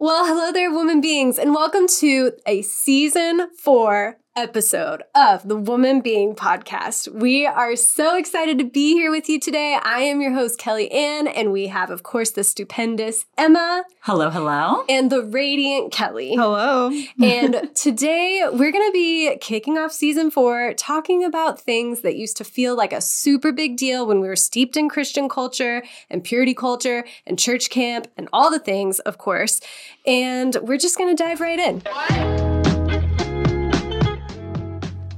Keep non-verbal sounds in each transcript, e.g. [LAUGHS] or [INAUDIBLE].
Well, hello there, woman beings, and welcome to a season four episode of the Woman Being Podcast. We are so excited to be here with you today. I am your host, Kelly Ann, and we have, of course, the stupendous Emma. Hello, hello. And the radiant Kelly. Hello. and [LAUGHS] today we're going to be kicking off season four, talking about things that used to feel like a super big deal when we were steeped in Christian culture and purity culture and church camp and all the things, of course. And we're just going to dive right in.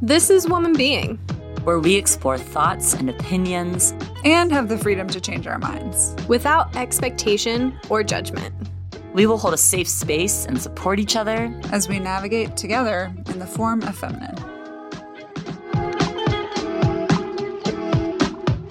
This is Woman Being, where we explore thoughts and opinions and have the freedom to change our minds without expectation or judgment. We will hold a safe space and support each other as we navigate together in the form of feminine.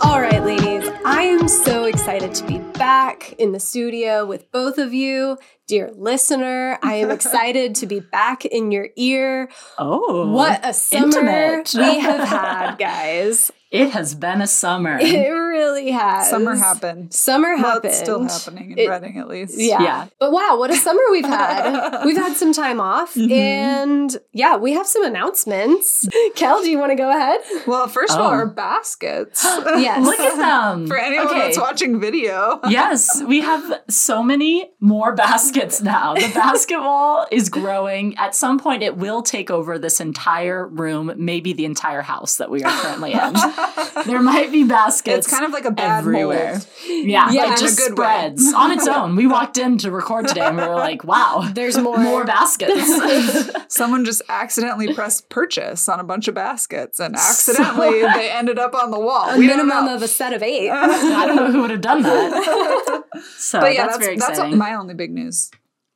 All right, ladies, I am so excited to be back in the studio with both of you. Dear listener, I am [LAUGHS] excited to be back in your ear. Oh, what a summer intimate. we have had, guys. It has been a summer. [LAUGHS] It really has. Summer happened. Summer happened. Well, it's still happening in it, Reading, at least. Yeah. yeah. But wow, what a summer we've had. [LAUGHS] we've had some time off. Mm-hmm. And yeah, we have some announcements. [LAUGHS] Kel, do you want to go ahead? Well, first of all, oh. our baskets. [GASPS] yes. Look at them. For anyone okay. that's watching video. yes, we have so many more baskets now. The basketball is growing. At some point, it will take over this entire room, maybe the entire house that we are currently in. There might be baskets. It's kind of like a bad everywhere. Mold. Yeah, yeah, like just spreads on its own. We walked in to record today and we were like, "Wow, there's more more baskets." [LAUGHS] Someone just accidentally pressed purchase on a bunch of baskets, and accidentally so, they ended up on the wall. A we minimum of a set of eight. I don't know who would have done that. [LAUGHS] So but yeah, that's, that's very exciting. That's my only big news.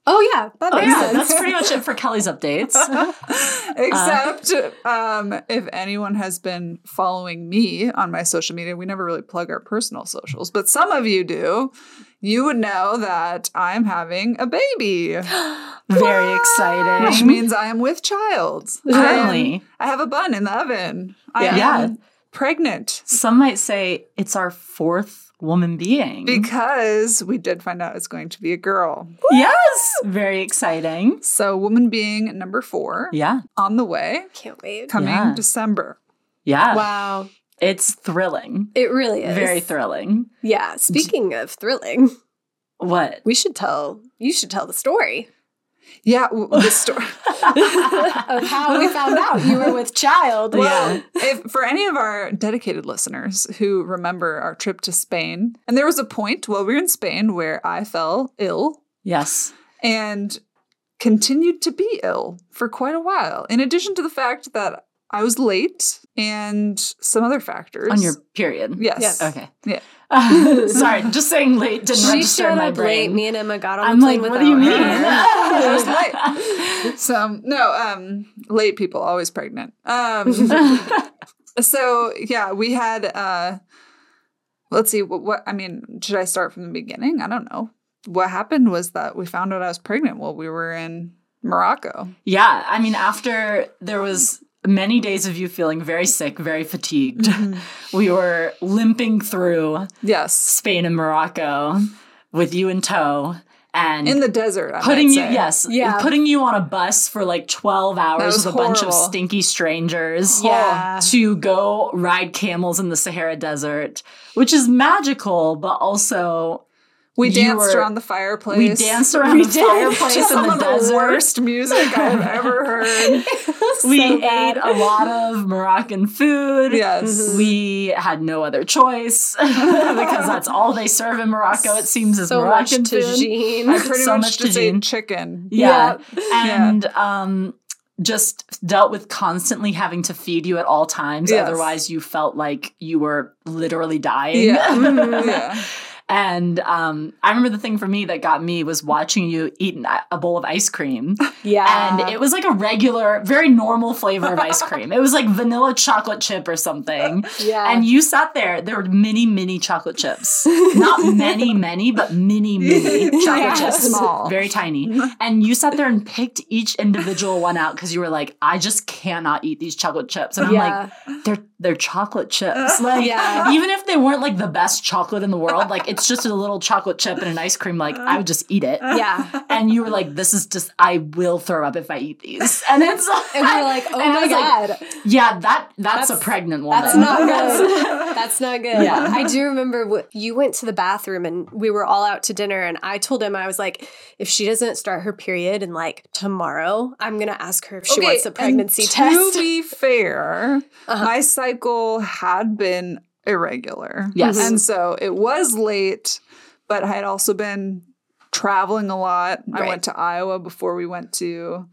Oh yeah, that oh, makes yeah, sense. That's pretty much it for Kelly's updates. [LAUGHS] Except uh, um, if anyone has been following me on my social media, we never really plug our personal socials, but some of you do. You would know that I'm having a baby. [GASPS] Very exciting. Which means I am with child. Certainly. I, I have a bun in the oven. I yeah. am pregnant. Some might say it's our fourth woman being. Because we did find out it's going to be a girl. Yes. Very exciting. So, woman being number four. Yeah. On the way. Can't wait. Coming yeah. December. Yeah. Wow. It's thrilling. It really is. Very thrilling. Yeah. Speaking of thrilling, what? We should tell, you should tell the story. Yeah, the story [LAUGHS] of how we found out you were with child. Well, yeah. if for any of our dedicated listeners who remember our trip to Spain, and there was a point while we were in Spain where I fell ill. Yes. And continued to be ill for quite a while. In addition to the fact that I was late and some other factors. On your period. Yes. yes. Okay. Yeah. Uh, [LAUGHS] sorry, just saying late didn't she register in my brain. Late. Me and Emma got on I'm the plane like, what do you mean? I [LAUGHS] was late. So no, um, late people always pregnant. Um, [LAUGHS] so yeah, we had. Uh, let's see. What, what I mean, should I start from the beginning? I don't know. What happened was that we found out I was pregnant while we were in Morocco. Yeah, I mean, after there was many days of you feeling very sick, very fatigued. Mm-hmm. [LAUGHS] We were limping through yes Spain and Morocco with you in tow and in the desert, I putting you yes, yeah, putting you on a bus for like twelve hours with a horrible. bunch of stinky strangers, yeah, to go ride camels in the Sahara Desert, which is magical, but also we danced were, around the fireplace. We danced around [LAUGHS] we the did. fireplace in the, the desert. worst music [LAUGHS] I've ever heard. [LAUGHS] we so ate a lot of Moroccan food. Yes. Mm-hmm. We had no other choice because that's all they serve in Morocco. It seems is so Moroccan much tagine. food. I pretty so much, much just ate chicken. Yeah, yeah. and yeah. um just dealt with constantly having to feed you at all times. Yes. Otherwise, you felt like you were literally dying. Yeah. yeah. And um, I remember the thing for me that got me was watching you eat a bowl of ice cream. Yeah. And it was like a regular, very normal flavor of ice cream. It was like vanilla chocolate chip or something. Yeah. And you sat there, there were mini, mini chocolate chips. Not [LAUGHS] many, many, but mini, mini [LAUGHS] chocolate yeah, chips. Small. Very tiny. [LAUGHS] And you sat there and picked each individual one out because you were like, I just cannot eat these chocolate chips. And I'm yeah. like, they're they're chocolate chips. Like, yeah. even if they weren't like the best chocolate in the world, like it's it's just a little chocolate chip and an ice cream, like I would just eat it. [LAUGHS] Yeah. And you were like, this is just, I will throw up if I eat these. And it's And we were like, oh my was like, god. yeah, that that's, a pregnant woman. That's not good. [LAUGHS] [LAUGHS] That's not good. Yeah. I do remember wh- you went to the bathroom and we were all out to dinner, and I told him I was like, if she doesn't start her period in like tomorrow, I'm gonna ask her if she wants a and test. To be fair, Uh-huh. my cycle had been irregular. Yes. And mm-hmm. so it was late, but I had also been traveling a lot. I went to Iowa before we went to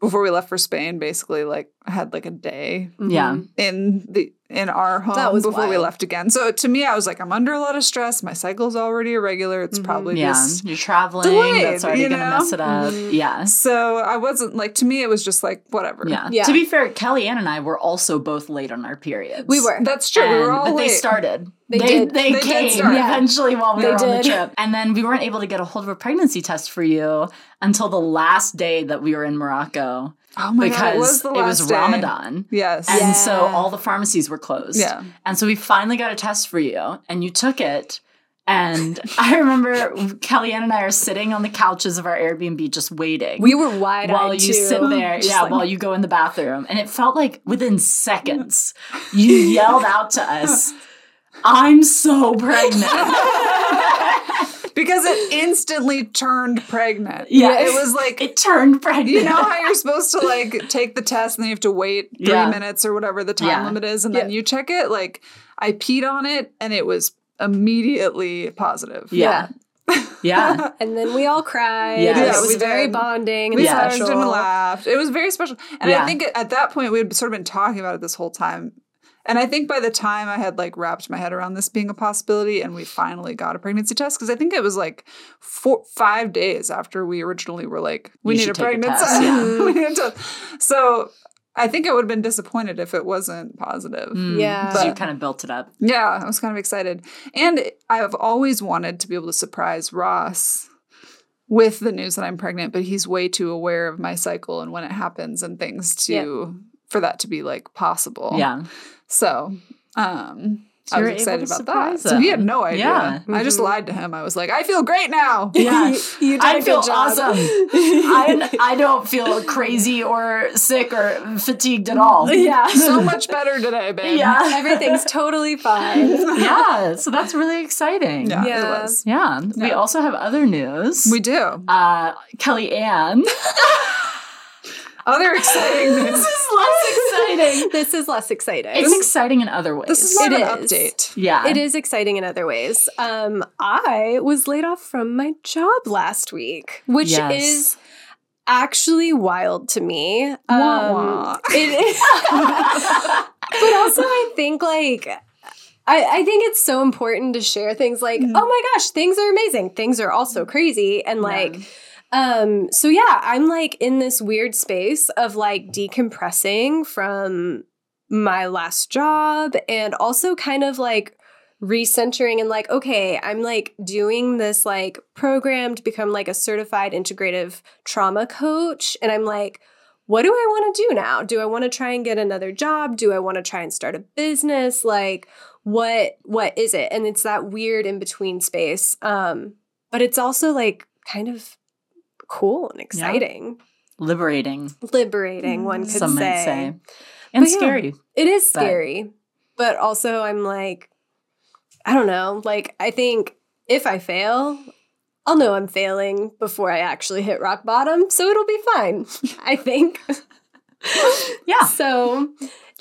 before we left for Spain, basically like I had like a day Yeah. Mm-hmm. in the in our home That was before we left again. So to me, I was like, I'm under a lot of stress. My cycle's already irregular. It's Mhm. probably Yeah. just You're traveling. delayed, that's already you going to mess it up. Mhm. Yeah. so I wasn't like to me it was just like whatever. Yeah. Yeah. To be fair, Kelly Ann and I were also both late on our periods. We were. That's true. we were all but late. they started. They they did. They, They did came start. Eventually while we They were on the trip, and then we weren't able to get a hold of a pregnancy test for you until the last day that we were in Morocco Oh my because god, it was the it was last day. Ramadan. Yes. And so all the pharmacies were closed. Yeah. And so we finally got a test for you, and you took it. And [LAUGHS] I remember Kelly Ann and I are sitting on the couches of our Airbnb just waiting. we were wide eyed while you too. sit there, Just yeah, like- while you go in the bathroom. And it felt like within seconds, you yelled out to us, I'm so pregnant. [LAUGHS] because it instantly turned pregnant. Yeah. It was like it turned pregnant. you know how you're supposed to like take the test and then you have to wait three Yeah. minutes or whatever the time Yeah. limit is, and then Yeah. you check it. Like I peed on it and it was immediately positive. yeah. Yeah. [LAUGHS] And then we all cried. Yes. Yeah, it was we very did. bonding and We Yeah. hugged special. and laughed. It was very special. And Yeah. I think at that point we had sort of been talking about it this whole time. And I think by the time I had like wrapped my head around this being a possibility and we finally got a pregnancy test, because I think it was like four, five days after we originally were like, we You need a take a pregnancy. test, yeah. [LAUGHS] we need a test. So I think I would have been disappointed if it wasn't positive. Mm, Yeah. 'cause you kind of built it up. Yeah, I was kind of excited. And I've always wanted to be able to surprise Ross with the news that I'm pregnant, but he's way too aware of my cycle and when it happens and things to for that to be like possible. Yeah. So, um So I you was excited about surprise that. So he had no idea. Yeah. I just Mhm. lied to him. I was like, I feel great now. [LAUGHS] Yeah. [LAUGHS] you did I a good feel job. awesome. [LAUGHS] I, I don't feel crazy or sick or fatigued at all. yeah. so much better today, babe. Yeah. Everything's totally fine. yeah. So that's really exciting. Yeah, Yeah. it was. Yeah. We also have other news. We do. uh, Kelly Ann. Other exciting [LAUGHS] this is less exciting. [LAUGHS] this is less exciting. It's exciting in other ways. This is not It an is. update. yeah. It is exciting in other ways. Um, I was laid off from my job last week, which Yes. is actually wild to me. Um, Wah, wah. It is, [LAUGHS] but also I think like. I, I think it's so important to share things like, Mhm. oh my gosh, things are amazing. Things are also crazy. And like, um, so yeah, I'm like in this weird space of like decompressing from my last job and also kind of like recentering and like, okay, I'm like doing this like program to become like a certified integrative trauma coach. And I'm like, what do I want to do now? Do I want to try and get another job? Do I want to try and start a business? Like, what what is it? And it's that weird in between space. Um, but it's also like kind of cool and exciting, liberating, liberating. One could some say. say. And But yeah. scary. It is scary, but also I'm like, I don't know. Like, I think if I fail, I'll know I'm failing before I actually hit rock bottom, so it'll be fine. [LAUGHS] I think. Yeah. So,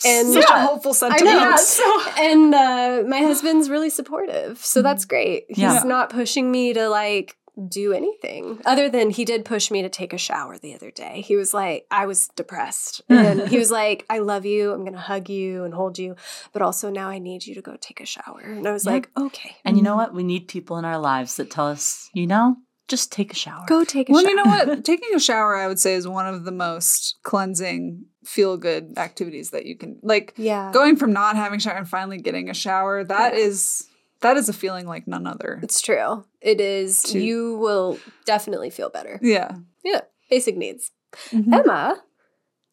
and Such Yeah. a hopeful I sentiment. know. Yeah, so- [LAUGHS] and uh, my husband's really supportive, so that's great. He's Yeah. not pushing me to like do anything other than he did push me to take a shower the other day. He was like, I was depressed, [LAUGHS] and he was like, I love you. I'm gonna hug you and hold you, but also now I need you to go take a shower. And I was Yeah. like, okay, And you know mm. what? We need people in our lives that tell us, you know, just take a shower. go take a Well, shower. Well, you know what? [LAUGHS] Taking a shower, I would say, is one of the most cleansing, feel good activities that you can like. yeah, Going from not having shower and finally getting a shower, that Yeah. is that is a feeling like none other. it's true. It is. To- You will definitely feel better. Yeah. Yeah, basic needs. Mhm. Emma,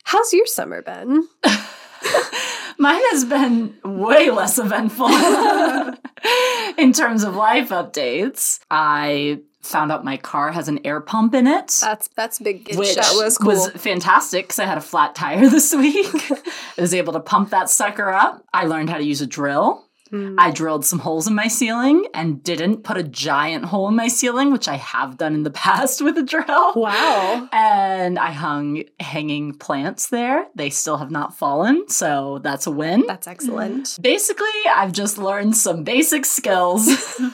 how's your summer been? [LAUGHS] [LAUGHS] Mine has been way less eventful. [LAUGHS] in terms of life updates, I found out my car has an air pump in it. That's that's a big get which That was cool. was fantastic because I had a flat tire this week. I was able to pump that sucker up. I learned how to use a drill. I drilled some holes in my ceiling and didn't put a giant hole in my ceiling, which I have done in the [LAUGHS] past with a drill. Wow. And I hung hanging plants there. They still have not fallen, so that's a win. That's excellent. [LAUGHS] Basically, I've just learned some basic skills. [LAUGHS]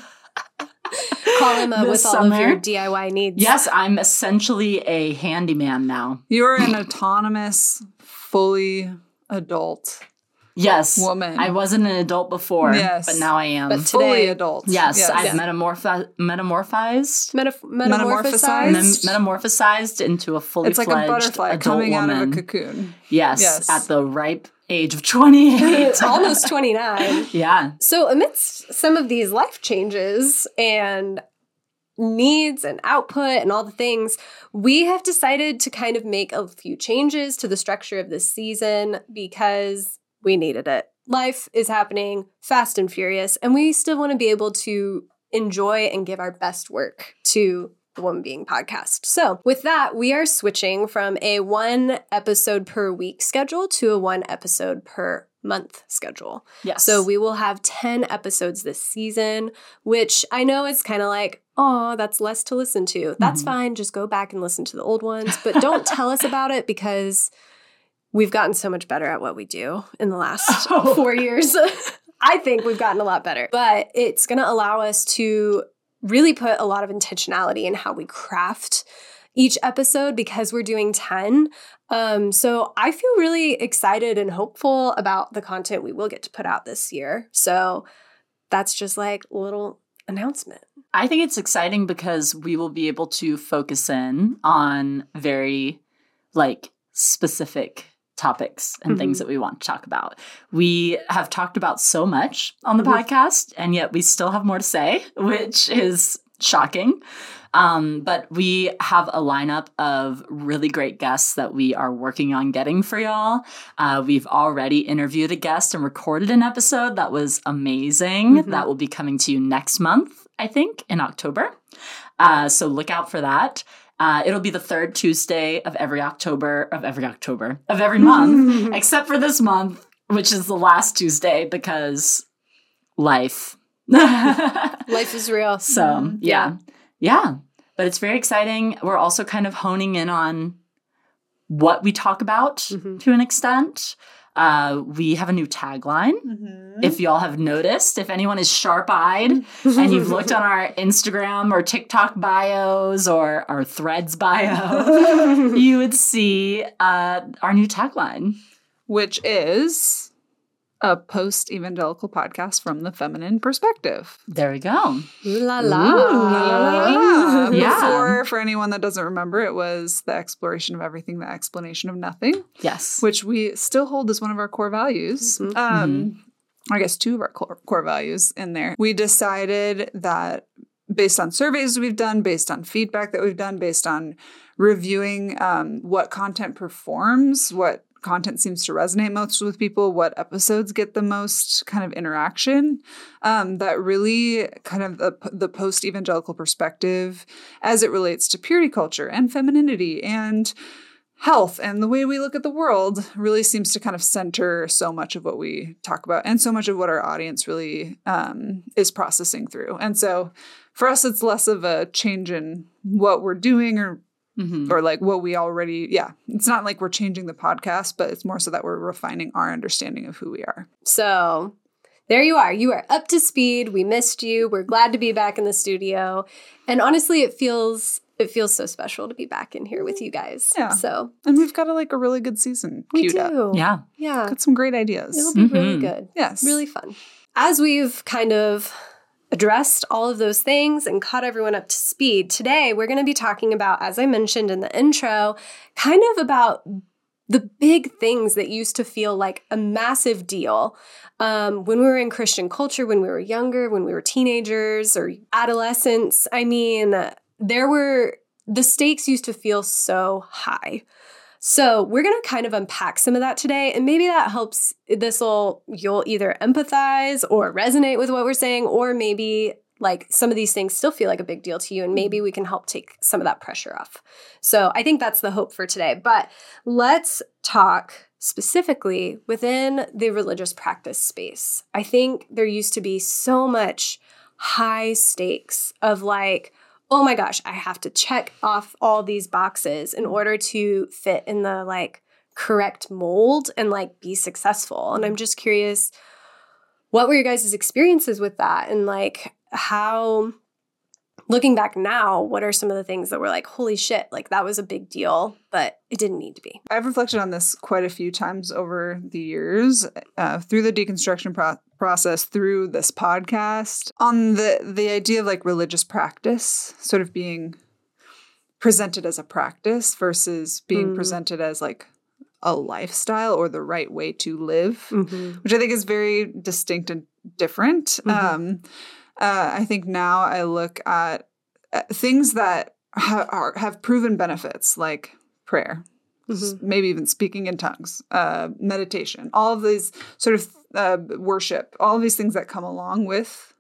Call Emma This with all of your DIY needs. yes, I'm essentially a handyman now. You're an autonomous, fully adult, Yes. Woman. I wasn't an adult before, Yes. but now I am. But fully Today- adult. yes, I've Yeah. metamorpho- metamorphized. Metaf- Metamorphosized? metamorphosized. Mem- metamorphosized into a fully It's like a fledged butterfly adult coming woman. out of a cocoon. Yes, Yes. at the ripe age of 28. It's [LAUGHS] almost 29. [LAUGHS] yeah. So, amidst some of these life changes and needs and output and all the things, we have decided to kind of make a few changes to the structure of this season because we needed it. Life is happening fast and furious, and we still want to be able to enjoy and give our best work to the Woman Being podcast. So, with that, we are switching from a one episode per week schedule to a one episode per month schedule. Yes. So we will have 10 episodes this season, which I know is kind of like, oh, that's less to listen to. That's Mhm. fine. Just go back and listen to the old ones, but don't tell us about it because we've gotten so much better at what we do in the last [LAUGHS] Oh. four years. [LAUGHS] I think we've gotten a lot better, but it's going to allow us to really put a lot of intentionality in how we craft each episode because we're doing 10. Um, so I feel really excited and hopeful about the content we will get to put out this year. So that's just like a little announcement. I think it's exciting because we will be able to focus in on very like specific topics and things Mhm. that we want to talk about. We have talked about so much on the Mhm. podcast and yet we still have more to say, which is shocking. Um, but we have a lineup of really great guests that we are working on getting for y'all. Uh, we've already interviewed a guest and recorded an episode that was amazing. Mhm. That will be coming to you next month, I think, in October. Uh, so look out for that. Uh, it'll be the third Tuesday of every October, of every October, of every month, [LAUGHS] except for this month, which is the last Tuesday because life. [LAUGHS] Life is real. So, yeah. Yeah. But it's very exciting. We're also kind of honing in on what we talk about Mhm. to an extent. Uh, we have a new tagline. Mm-hmm. If y'all have noticed, if anyone is sharp eyed and you've looked on our Instagram or TikTok bios or our threads bio, [LAUGHS] you would see uh, our new tagline. Which is a post evangelical podcast from the feminine perspective. There we go. Ooh la La, la. la, la, la. [LAUGHS] Yeah. Before, for anyone that doesn't remember, it was the exploration of everything, the explanation of nothing, Yes. which we still hold as one of our core values. Mhm. Um, I guess two of our core, core values in there. We decided that based on surveys we've done, based on feedback that we've done, based on reviewing um, what content performs, what content seems to resonate most with people, what episodes get the most kind of interaction, um, that really kind of the, the post evangelical perspective as it relates to purity culture and femininity and health and the way we look at the world really seems to kind of center so much of what we talk about and so much of what our audience really um, is processing through. And so for us, it's less of a change in what we're doing or Mhm. or like what we already yeah it's not like we're changing the podcast but it's more so that we're refining our understanding of who we are So there you are. You are up to speed. We missed you. We're glad to be back in the studio. And honestly, it feels it feels so special to be back in here with you guys. Yeah. So and we've got a, like a really good season we queued do. up Yeah. Yeah. got some great ideas It'll be really Mhm. good. yes Really fun. As we've kind of addressed all of those things and caught everyone up to speed, today we're going to be talking about, as I mentioned in the intro, kind of about the big things that used to feel like a massive deal um, when we were in Christian culture, when we were younger, when we were teenagers or adolescents. I mean, there were the stakes used to feel so high. So, we're going to kind of unpack some of that today. And maybe that helps. This will, you'll either empathize or resonate with what we're saying, or maybe like some of these things still feel like a big deal to you. And mm-hmm. maybe we can help take some of that pressure off. So, I think that's the hope for today. But let's talk specifically within the religious practice space. I think there used to be so much high stakes of like, oh my gosh, I have to check off all these boxes in order to fit in the like correct mold and like be successful. And I'm just curious, what were your guys' experiences with that? And like how looking back now, what are some of the things that were like, holy shit, like that was a big deal, but it didn't need to be? I've reflected on this quite a few times over the years uh, through the deconstruction pro- process, through this podcast, on the the idea of like religious practice, sort of being presented as a practice versus being Mm. presented as like a lifestyle or the right way to live Mm-hmm. which I think is very distinct and different. Mhm. Um, uh, I think now I look at uh, things that ha- are, have proven benefits, like prayer, s- maybe even speaking in tongues, uh, meditation, all of these sort of uh, worship, all of these things that come along with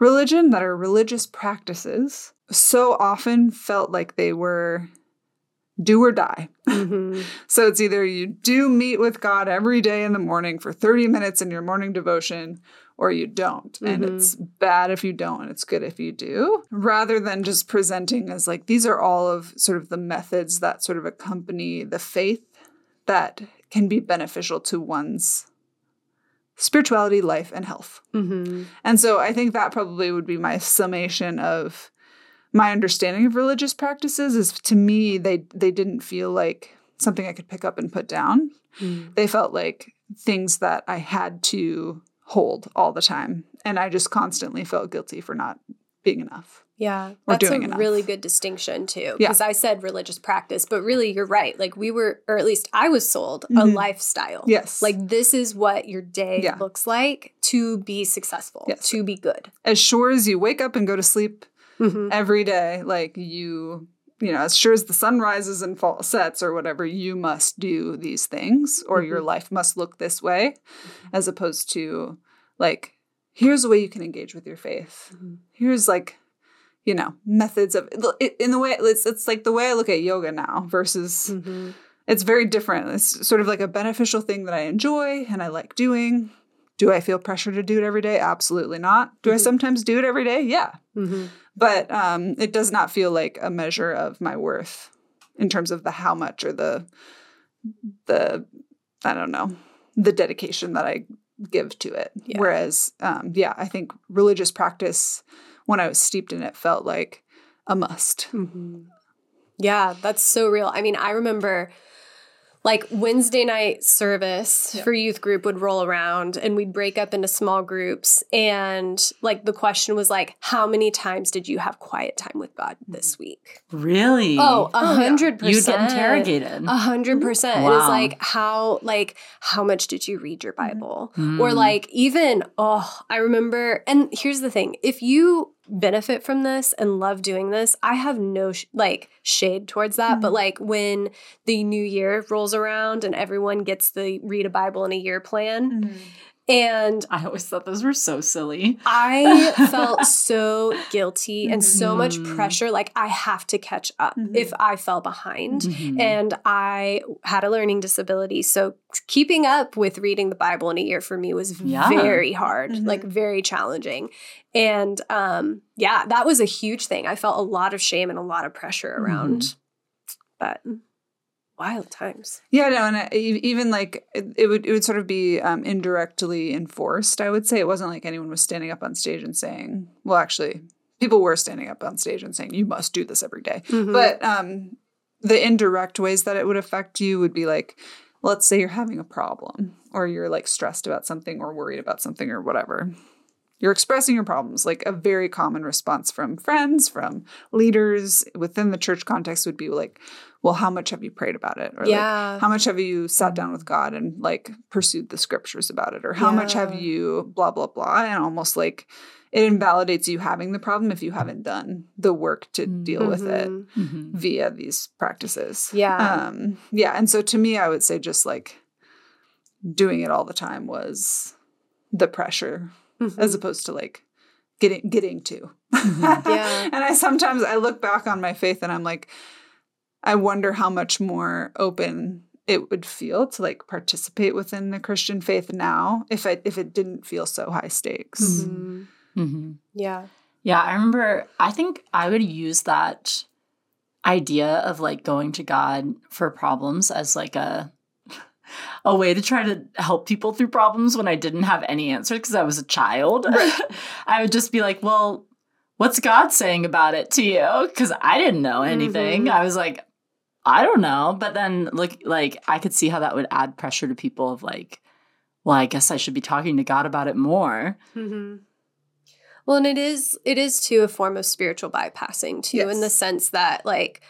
religion that are religious practices, so often felt like they were do or die. Mm-hmm. [LAUGHS] So it's either you do meet with God every day in the morning for 30 minutes in your morning devotion, or you don't. And Mhm. it's bad if you don't, and it's good if you do, rather than just presenting as like these are all of sort of the methods that sort of accompany the faith that can be beneficial to one's spirituality, life, and health. Mm-hmm. And so I think that probably would be my summation of my understanding of religious practices is to me they they didn't feel like something I could pick up and put down. Mm. They felt like things that I had to hold all the time and I just constantly felt guilty for not being enough. Yeah, Or that's a enough. really good distinction too. Yeah. Because I said religious practice, but really you're right. Like we were, or at least I was sold a Mhm. lifestyle. Yes. Like this is what your day Yeah. looks like to be successful, Yes. to be good. as sure as you wake up and go to sleep Mhm. every day, like you you know, as sure as the sun rises and fall sets or whatever, you must do these things or your life must look this way, as opposed to like, here's a way you can engage with your faith. Mhm. Here's like, you know, methods of in the way it's it's like the way I look at yoga now versus Mhm. it's very different. It's sort of like a beneficial thing that I enjoy and I like doing. Do I feel pressure to do it every day? Absolutely not. Do I Mhm. sometimes do it every day? Yeah Mhm. but um, it does not feel like a measure of my worth in terms of the how much or the the I don't know the dedication that I give to it. Yeah. Whereas, um, yeah, I think religious practice when I was steeped in it felt like a must. Mhm. Yeah, that's so real. I mean, I remember like Wednesday night service Yeah. for youth group would roll around and we'd break up into small groups and like the question was like how many times did you have quiet time with God this week? Really? Oh, a Oh, hundred percent. You'd get interrogated. A hundred percent. It was like how like how much did you read your Bible? Or Mm. like even oh, I remember and here's the thing. If you benefit from this and love doing this, I have no sh- like shade towards that, but mm-hmm. like when the new year rolls around and everyone gets the read a Bible in a year plan mm-hmm. And I always thought those were so silly. I [LAUGHS] felt so guilty and so much Mhm. pressure like I have to catch up Mhm. if I fell behind Mhm. and I had a learning disability. So keeping up with reading the Bible in a year for me was Yeah. very hard, Mhm. like very challenging. And um, yeah, that was a huge thing. I felt a lot of shame and a lot of pressure around. But wild times. Yeah, no, and I, e- even like it, it would it would sort of be um, indirectly enforced. I would say it wasn't like anyone was standing up on stage and saying, "Well, actually, people were standing up on stage and saying you must do this every day." Mhm. But um, the indirect ways that it would affect you would be like, let's say you're having a problem or you're like stressed about something or worried about something or whatever. You're expressing your problems. Like a very common response from friends, from leaders within the church context would be like, well, how much have you prayed about it? Or Yeah. like, how much have you sat down with God and like pursued the scriptures about it? Or how much have you blah, blah, blah? And almost like it invalidates you having the problem if you haven't done the work to deal with it Mhm. Mhm. via these practices. Yeah. Um, yeah. And so to me, I would say just like doing it all the time was the pressure Mhm. as opposed to like getting getting to. [LAUGHS] Yeah. and I sometimes I look back on my faith and I'm like, I wonder how much more open it would feel to like participate within the Christian faith now if I if it didn't feel so high stakes. Mhm. Mhm. Yeah. Yeah, I remember. I think I would use that idea of like going to God for problems as like a a way to try to help people through problems when I didn't have any answers because I was a child. [LAUGHS] I would just be like, "Well, what's God saying about it to you?" Because I didn't know anything. Mhm. I was like, "I don't know." But then, look, like I could see how that would add pressure to people of like, "Well, I guess I should be talking to God about it more." hmm Well, and it is it is too a form of spiritual bypassing too, in the sense that like,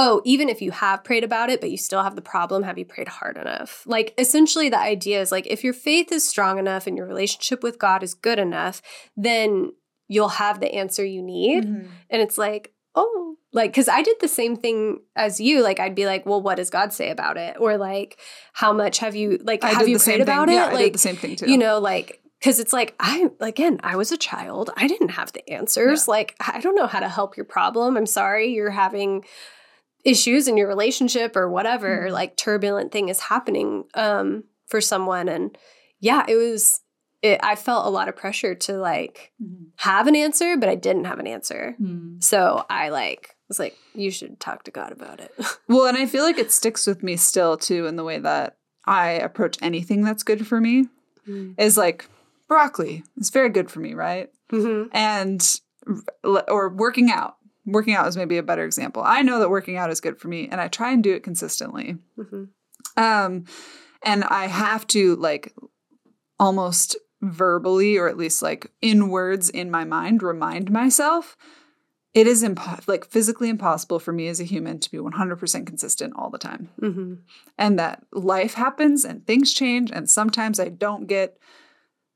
oh, even if you have prayed about it, but you still have the problem, have you prayed hard enough? Like, essentially, the idea is like, if your faith is strong enough and your relationship with God is good enough, then you'll have the answer you need. Mhm. And it's like, oh, like, because I did the same thing as you. Like, I'd be like, well, what does God say about it? Or like, how much have you like I have you prayed about it? Yeah, I like, did the same thing too. you know like because it's like i again i was a child i didn't have the answers like i don't know how to help your problem i'm sorry you're having issues in your relationship or whatever Mhm. like turbulent thing is happening um for someone and yeah it was it, i felt a lot of pressure to like Mhm. have an answer but i didn't have an answer Hmm. so i like was like you should talk to god about it [LAUGHS] Well, and I feel like it sticks with me still too in the way that I approach anything that's good for me is like broccoli. It's very good for me, right? Mhm. And or working out. Working out is maybe a better example. I know that working out is good for me and I try and do it consistently. Mhm. Um and I have to like almost verbally or at least like in words in my mind remind myself it is impo- like physically impossible for me as a human to be 100% consistent all the time Mhm. and that life happens and things change and sometimes i don't get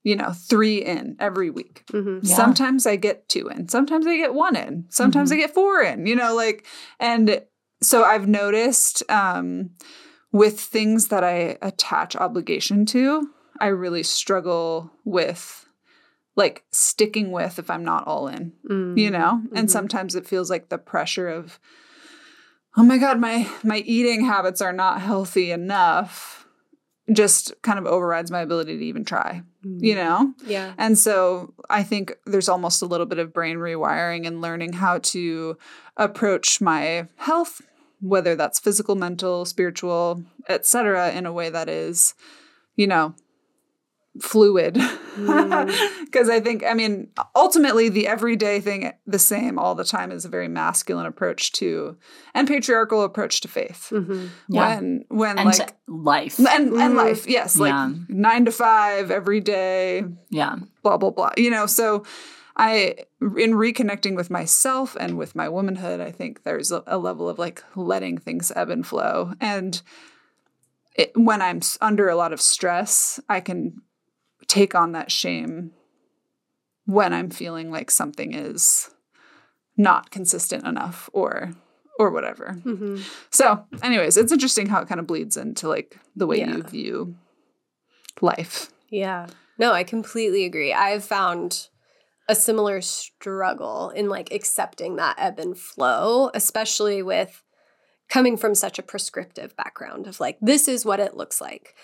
you know 3 in every week Mhm. Yeah. sometimes i get 2 in sometimes i get 1 in sometimes i get 4 in you know like and so i've noticed um with things that i attach obligation to i really struggle with like sticking with if i'm not all in Mm. you know and Mhm. sometimes it feels like the pressure of oh my god my my eating habits are not healthy enough just kind of overrides my ability to even try you mm-hmm. know? Yeah. And so i think there's almost a little bit of brain rewiring and learning how to approach my health whether that's physical mental spiritual etc in a way that is you know fluid [LAUGHS] because i think i mean ultimately the everyday thing the same all the time is a very masculine approach to and patriarchal approach to faith Mhm. Yeah. when when and like to life. and, and Mhm. life yes like Yeah. nine to five every day yeah. blah blah blah you know so i in reconnecting with myself and with my womanhood i think there's a, a level of like letting things ebb and flow and it, when i'm under a lot of stress i can take on that shame when i'm feeling like something is not consistent enough or or whatever Mhm. so anyways it's interesting how it kind of bleeds into like the way Yeah. you view life Yeah. No, I completely agree. I've found a similar struggle in like accepting that ebb and flow, especially with coming from such a prescriptive background of like, this is what it looks like.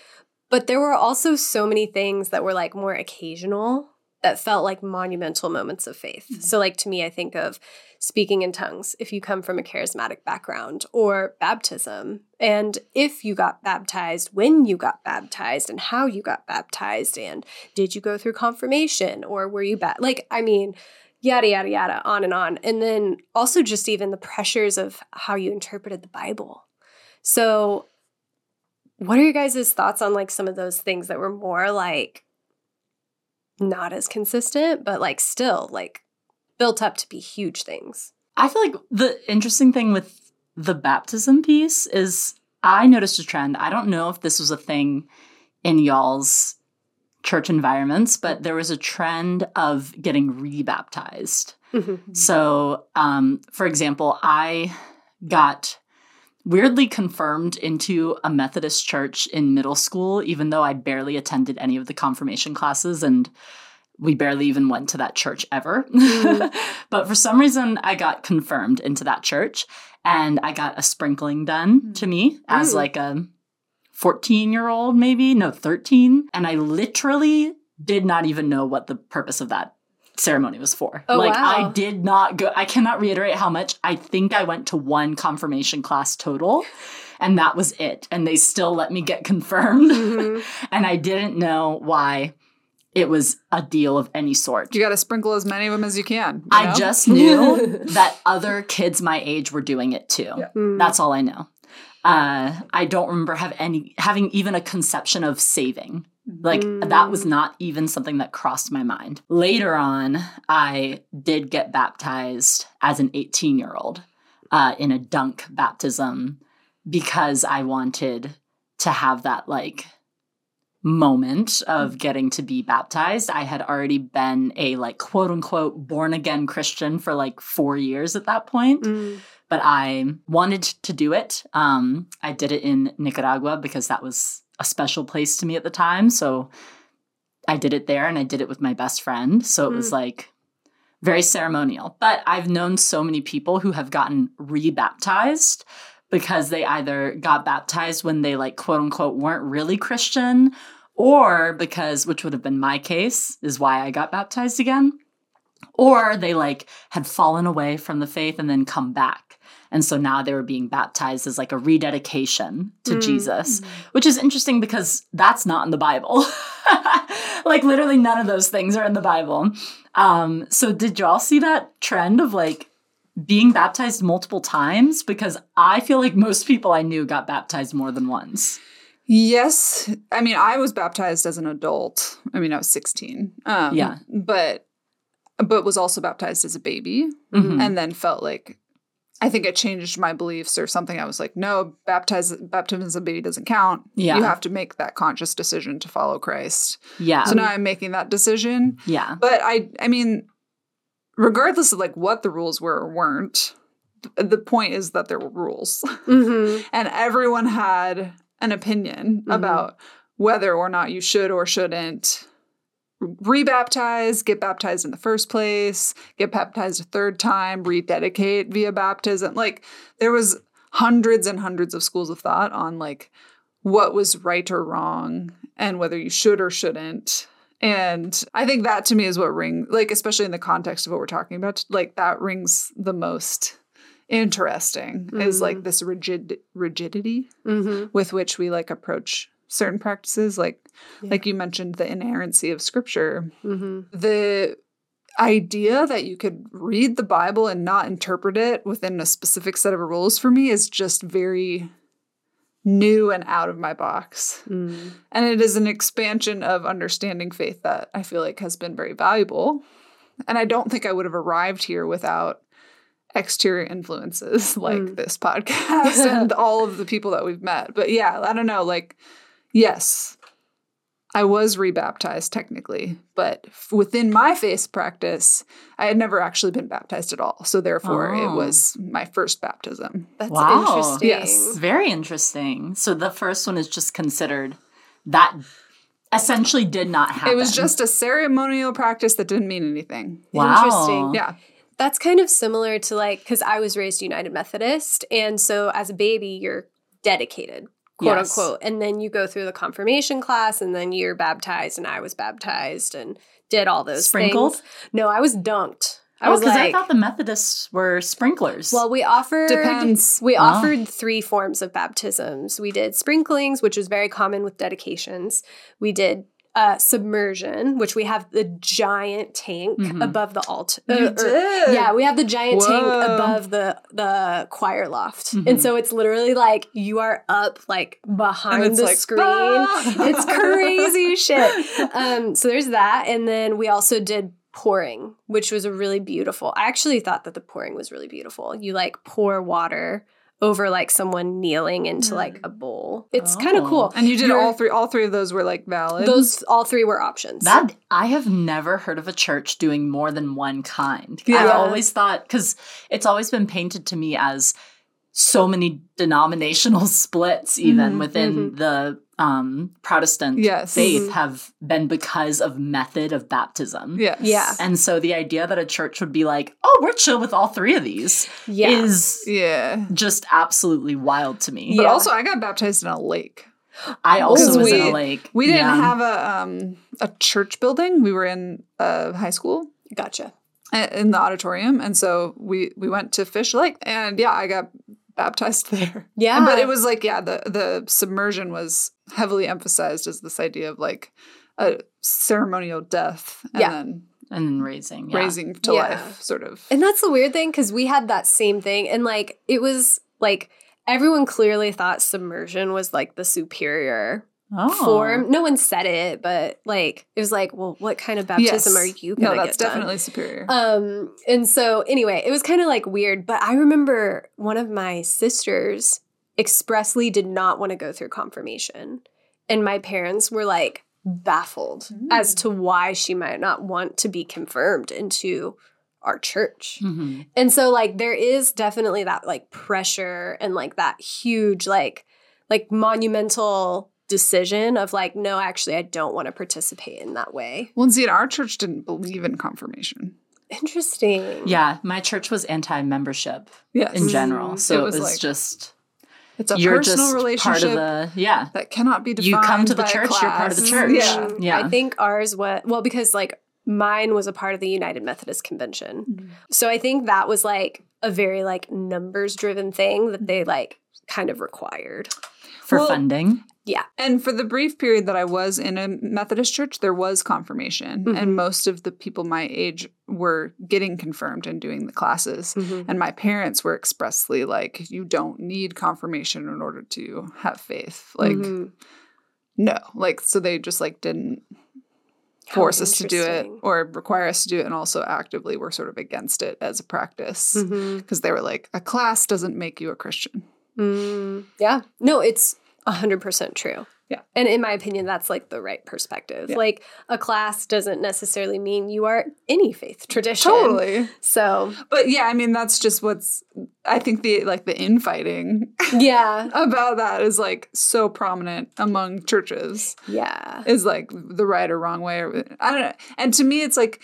But there were also so many things that were like more occasional that felt like monumental moments of faith. Mm-hmm. So, like to me, I think of speaking in tongues if you come from a charismatic background, or baptism, and if you got baptized, when you got baptized, and how you got baptized, and did you go through confirmation, or were you bat? Like, I mean, yada yada yada, on and on, and then also just even the pressures of how you interpreted the Bible. So, what are your guys' thoughts on like some of those things that were more like not as consistent, but like still like built up to be huge things? I feel like the interesting thing with the baptism piece is I noticed a trend. I don't know if this was a thing in y'all's church environments, but there was a trend of getting rebaptized. Mhm. So, um, for example, I got weirdly confirmed into a Methodist church in middle school, even though I barely attended any of the confirmation classes and we barely even went to that church ever. [LAUGHS] but for some reason, I got confirmed into that church and I got a sprinkling done to me as Mm. like a 14 year old, maybe, no, 13. And I literally did not even know what the purpose of that ceremony was for. Oh, like wow. I did not go I cannot reiterate how much I think I went to one confirmation class total and that was it and they still let me get [LAUGHS] confirmed Mhm. and I didn't know why it was a deal of any sort. You got to sprinkle as many of them as you can. you I know? just knew [LAUGHS] that other kids my age were doing it too. Yeah. Mm. That's all I know. Uh, I don't remember have any having even a conception of saving. Like that was Mm. not even something that crossed my mind. Later on, I did get baptized as an 18 year old uh, in a dunk baptism because I wanted to have that like moment of getting to be baptized. I had already been a like quote unquote born again Christian for like four years at that point Mm. but I wanted to do it. Um, I did it in Nicaragua because that was a special place to me at the time. So I did it there and I did it with my best friend. So it was mm. like very ceremonial. But I've known so many people who have gotten rebaptized because they either got baptized when they like quote unquote weren't really Christian or because which would have been my case is why I got baptized again or they like had fallen away from the faith and then come back and so now they were being baptized as like a rededication to Mm. jesus which is interesting because that's not in the bible [LAUGHS] like literally none of those things are in the bible um so did y'all see that trend of like being baptized multiple times because i feel like most people i knew got baptized more than once Yes. I mean, I was baptized as an adult. I mean, I was 16. Um, Yeah. But, but was also baptized as a baby Mhm. and then felt like, I think it changed my beliefs or something. I was like, no, baptize, baptism as a baby doesn't count. Yeah. You have to make that conscious decision to follow Christ. yeah So now I'm making that decision. yeah But I, I mean, regardless of like what the rules were or weren't, the point is that there were rules. Mhm. [LAUGHS] and everyone had an opinion Mhm. about whether or not you should or shouldn't rebaptize, get baptized in the first place, get baptized a third time, rededicate via baptism. Like there was hundreds and hundreds of schools of thought on like what was right or wrong and whether you should or shouldn't. And I think that to me is what rings like especially in the context of what we're talking about, like that rings the most interesting is like this rigid rigidity Mhm. with which we like approach certain practices like Yeah. like you mentioned the inerrancy of scripture Mhm. the idea that you could read the bible and not interpret it within a specific set of rules for me is just very new and out of my box Mm. and it is an expansion of understanding faith that i feel like has been very valuable and i don't think i would have arrived here without exterior influences [LAUGHS] like Mm. this podcast and [LAUGHS] all of the people that we've met but yeah i don't know like yes i was rebaptized technically but f- within my faith practice i had never actually been baptized at all so therefore it Oh. was my first baptism That's Wow. interesting. Yes. Very interesting. So the first one is just considered that essentially did not happen. it was just a ceremonial practice that didn't mean anything wow. Interesting. yeah That's kind of similar to like because I was raised United Methodist, and so as a baby, you're dedicated, quote Yes. unquote, and then you go through the confirmation class, and then you're baptized, and I was baptized and did all those Sprinkled? things. No, I was dunked. I Oh, was because like, I thought the Methodists were sprinklers. well, we offered Depends. We Oh. offered three forms of baptisms. We did sprinklings, which was very common with dedications. We did uh, submersion, which we have the giant tank Mhm. above the altar. You uh, or- did? Yeah, we have the giant tank above the the choir loft, Mhm. and so it's literally like you are up like behind the like, screen. "Ah!" It's crazy [LAUGHS] shit. Um, so there's that, and then we also did pouring, which was a really beautiful. I actually thought that the pouring was really beautiful. You like pour water over like someone kneeling into like mm. a bowl. It's kind of Oh. cool. And you did You're- all three. All three of those were like valid. Those all three were options. That I have never heard of a church doing more than one kind. Yeah. I've always thought because it's always been painted to me as so many denominational [LAUGHS] splits, even Mhm, within the um, Protestant Yes. faith, Mhm. have been because of method of baptism. Yes. Yeah. And so the idea that a church would be like, oh, we're chill with all three of these yeah. is Yeah. just absolutely wild to me. But Yeah. also, I got baptized in a lake. I also Because was in a lake. We didn't Yeah. have a um a church building. We were in a high school gotcha. Uh, in the auditorium, and so we we went to Fish Lake, and yeah, I got baptized [LAUGHS] there. Yeah. But it was like yeah, the the submersion was heavily emphasized as this idea of like a ceremonial death and Yeah. then and then raising. Yeah. raising to Yeah. life, sort of. And that's the weird thing because we had that same thing. And like, it was like everyone clearly thought submersion was like the superior Oh. form. No one said it, but like, it was like, well, what kind of baptism Yes. are you No, going to that's get done? definitely superior. Um, and so anyway, it was kind of like weird, but I remember one of my sisters expressly did not want to go through confirmation. And my parents were like baffled as to why she might not want to be confirmed into our church. Mhm. And so like there is definitely that like pressure and like that huge like like monumental decision of like no actually I don't want to participate in that way. well, and see, our church didn't believe in confirmation. Interesting. Yeah, my church was anti-membership Yes, in general, Mm. so It it was was, like just it's a you're personal just relationship part of the yeah. that cannot be defined. You come to the church, you're part of the church. Yeah. Yeah. I think ours was well because like mine was a part of the United Methodist Convention. Mhm. So I think that was like a very like numbers driven thing that they like kind of required. For Well- funding. Yeah. And for the brief period that I was in a Methodist church, there was confirmation, Mhm. and most of the people my age were getting confirmed and doing the classes. Mm-hmm. And my parents were expressly like, "You don't need confirmation in order to have faith." Like, Mhm. no, like so they just like didn't force us to do it or require us to do it, and also actively were sort of against it as a practice because they were like, "A class doesn't make you a Christian." Mm, yeah. No, it's 100% true. Yeah. And in my opinion, that's like the right perspective. Yeah. Like a class doesn't necessarily mean you are any faith tradition. Totally. So, But yeah, I mean that's just what's I think the like the infighting [LAUGHS] yeah. about that is like so prominent among churches Yeah. is like the right or wrong way or I don't know. And to me it's like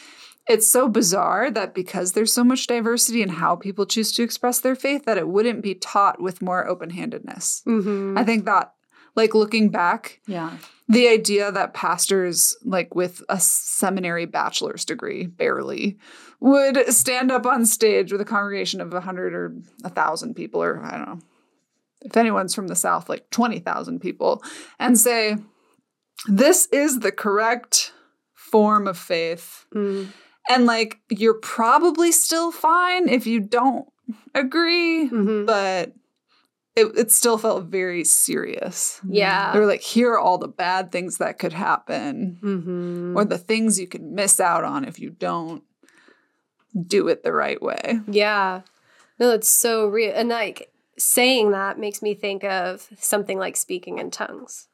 it's so bizarre that because there's so much diversity in how people choose to express their faith that it wouldn't be taught with more open-handedness. hmm I think that like looking back Yeah. the idea that pastors like with a seminary bachelor's degree barely would stand up on stage with a congregation of 100 or 1000 people or i don't know if anyone's from the south like 20000 people and say this is the correct form of faith Mm. And like you're probably still fine if you don't agree Mhm. but it, it still felt very serious Yeah. they were like, here are all the bad things that could happen, hmm or the things you could miss out on if you don't do it the right way. Yeah. No, it's so real. And like saying that makes me think of something like speaking in tongues.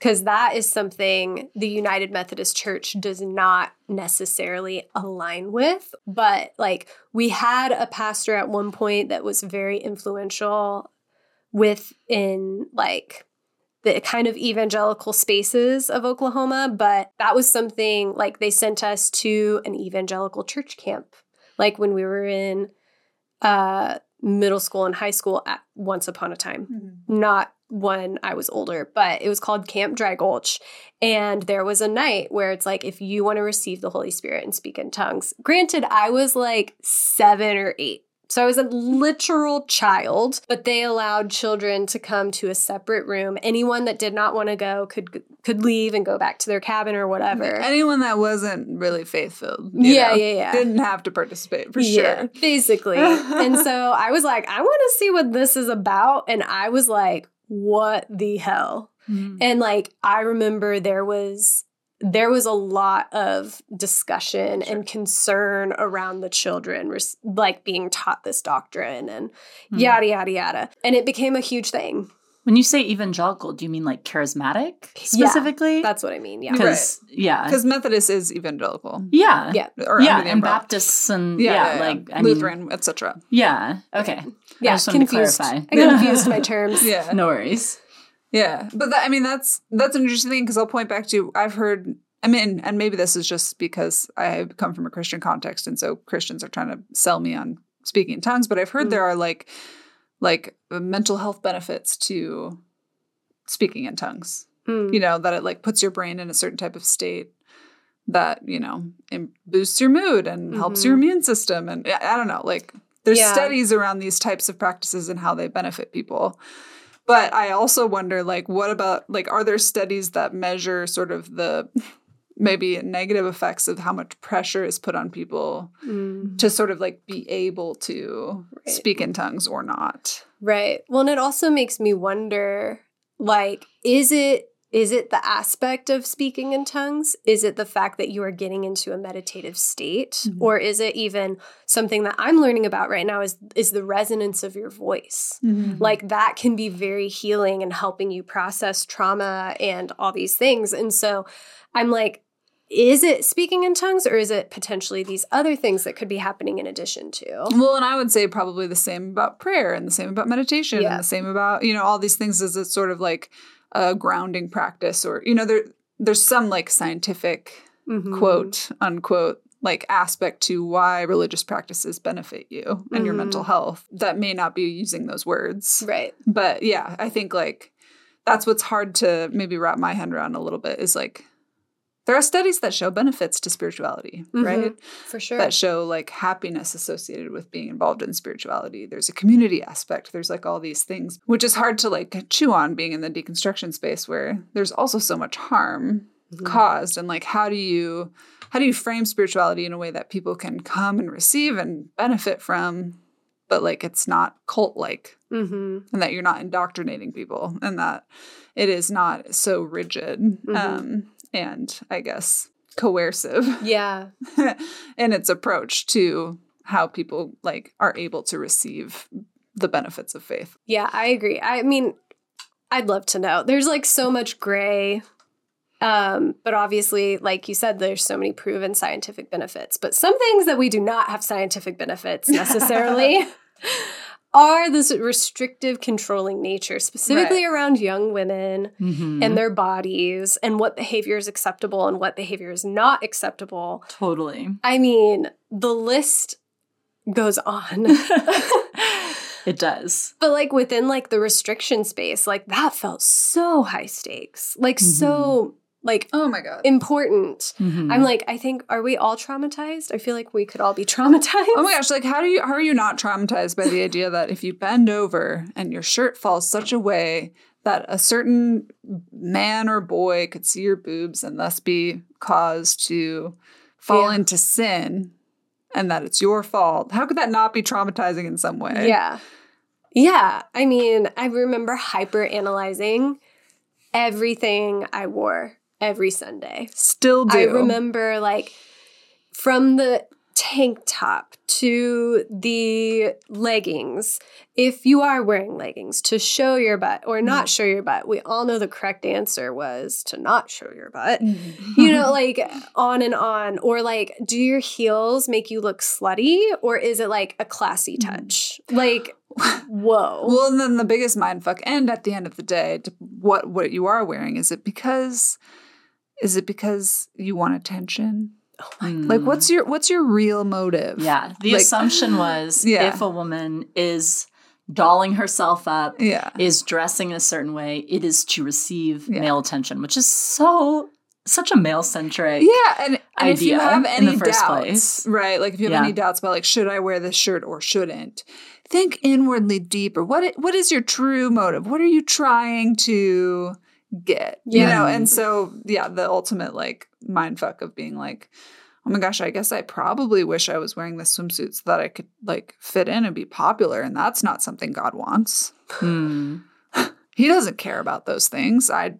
Because that is something the United Methodist Church does not necessarily align with. But like we had a pastor at one point that was very influential within like the kind of evangelical spaces of Oklahoma, but that was something like they sent us to an evangelical church camp, like when we were in uh, middle school and high school at once upon a time. Not when I was older, but it was called Camp Dry Gulch. And there was a night where it's like, if you want to receive the Holy Spirit and speak in tongues, granted, I was like seven or eight. So I was a literal child, but they allowed children to come to a separate room. Anyone that did not want to go could could leave and go back to their cabin or whatever. Anyone that wasn't really faith filled, Yeah, yeah, yeah. didn't have to participate for Yeah, sure. basically. [LAUGHS] and so I was like, I want to see what this is about. And I was like, what the hell? Mm. And like, I remember there was there was a lot of discussion and concern around the children res- like being taught this doctrine and Hmm. yada yada yada and it became a huge thing When you say evangelical, do you mean like charismatic Yeah, specifically? that's what i mean yeah Right. because yeah, Because Methodist is evangelical. yeah, Yeah. Or yeah, under the and umbrella. Baptists and yeah, like I Lutheran, etc. yeah, okay, yeah I just wanted to confused clarify. i confused my terms [LAUGHS] Yeah. no worries. Yeah, but that, I mean that's that's an interesting thing because I'll point back to I've heard I mean, and maybe this is just because I come from a Christian context, and so Christians are trying to sell me on speaking in tongues. But I've heard Mm. there are like like mental health benefits to speaking in tongues. Mm. You know that it like puts your brain in a certain type of state that you know boosts your mood and helps Mhm. your immune system, and I don't know like. There's Yeah. studies around these types of practices and how they benefit people. But I also wonder, like, what about, like, are there studies that measure sort of the maybe negative effects of how much pressure is put on people Mm. to sort of like be able to Right. speak in tongues or not? Right. Well, and it also makes me wonder like is it is it the aspect of speaking in tongues? Is it the fact that you are getting into a meditative state Mhm. or is it even something that I'm learning about right now is is the resonance of your voice? Like that can be very healing and helping you process trauma and all these things. And so I'm like is it speaking in tongues or is it potentially these other things that could be happening in addition to? Well, and I would say probably the same about prayer and the same about meditation Yeah. and the same about, you know, all these things is it's sort of like a grounding practice or, you know, there there's some like scientific Mhm. quote unquote like aspect to why religious practices benefit you and your Mhm. mental health that may not be using those words. Right. But yeah, I think like that's what's hard to maybe wrap my head around a little bit is like there are studies that show benefits to spirituality, Mhm. right? For sure. that show like happiness associated with being involved in spirituality. There's a community aspect. There's like all these things, which is hard to like chew on being in the deconstruction space where there's also so much harm Mhm. caused. And like, how do you how do you frame spirituality in a way that people can come and receive and benefit from, but like it's not cult like, Mhm. and that you're not indoctrinating people, and that it is not so rigid Mhm. um, and I guess coercive [LAUGHS] Yeah. in its approach to how people like are able to receive the benefits of faith. Yeah, I agree. I mean, I'd love to know. There's like so much gray. Um, but obviously, like you said, there's so many proven scientific benefits. But some things that we do not have scientific benefits [LAUGHS] necessarily [LAUGHS] are this restrictive, controlling nature, specifically around young women Mhm. and their bodies and what behavior is acceptable and what behavior is not acceptable. totally. I mean, the list goes on. [LAUGHS] [LAUGHS] it does. But like within like the restriction space, like that felt so high stakes, like so like Oh my god. important. Mhm. I'm like, I think, are we all traumatized? I feel like we could all be [LAUGHS] traumatized. Oh my gosh, like how do you how are you not traumatized by the idea that if you bend over and your shirt falls such a way that a certain man or boy could see your boobs and thus be caused to fall Yeah. into sin and that it's your fault. How could that not be traumatizing in some way? Yeah. Yeah. I mean, I remember hyper analyzing everything I wore every Sunday. Still do. I remember like from the tank top to the leggings. If you are wearing leggings to show your butt or not mm. show your butt, we all know the correct answer was to not show your butt. Mm. You know, like on and on. Or like, do your heels make you look slutty or is it like a classy mm. touch? Like, whoa. [LAUGHS] Well, and then the biggest mind fuck, and at the end of the day, what what you are wearing is it because is it because you want attention? Mm. Like, what's your what's your real motive? Yeah. The Like- assumption was [LAUGHS] Yeah. if a woman is dolling herself up, yeah, is dressing in a certain way, it is to receive Yeah. male attention, which is so such a male centric. yeah. And, and if you have any doubts, place. right? Like if you have Yeah. any doubts about like should I wear this shirt or shouldn't, think inwardly deeper. What what is your true motive? What are you trying to get? You Yeah. know. And so yeah, the ultimate like mind fuck of being like. Oh my gosh, I guess I probably wish I was wearing this swimsuit so that I could like fit in and be popular. And that's not something God wants. Hmm. [LAUGHS] He doesn't care about those things. I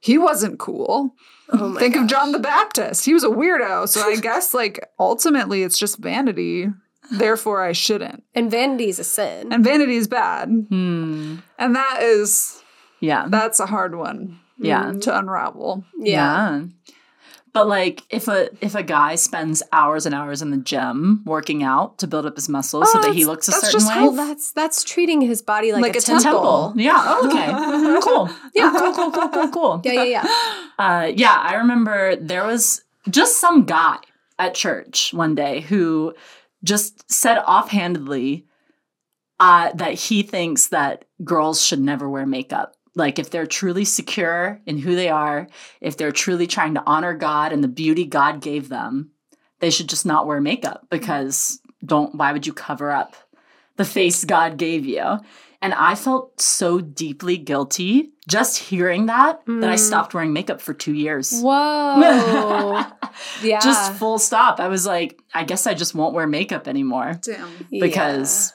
he wasn't cool. Oh Think of. John the Baptist. He was a weirdo. So I [LAUGHS] guess like ultimately it's just vanity. Therefore I shouldn't. And vanity is a sin. And vanity is bad. Hmm. And that is Yeah. that's a hard one Yeah. to unravel. yeah. But like if a if a guy spends hours and hours in the gym working out to build up his muscles so Oh, that he looks a that's certain just way. Well, that's that's treating his body like, Like a, a temple. temple. Yeah. Oh, okay. [LAUGHS] cool. Yeah. Cool, cool, cool, cool, cool. Yeah, yeah, yeah. [LAUGHS] Uh, yeah, I remember there was just some guy at church one day who just said offhandedly uh, that he thinks that girls should never wear makeup. Like, if they're truly secure in who they are, if they're truly trying to honor God and the beauty God gave them, they should just not wear makeup because don't, why would you cover up the face God gave you? And I felt so deeply guilty just hearing that that I Mm. stopped wearing makeup for two years. Whoa. [LAUGHS] yeah. Just full stop. I was like, I guess I just won't wear makeup anymore Damn. because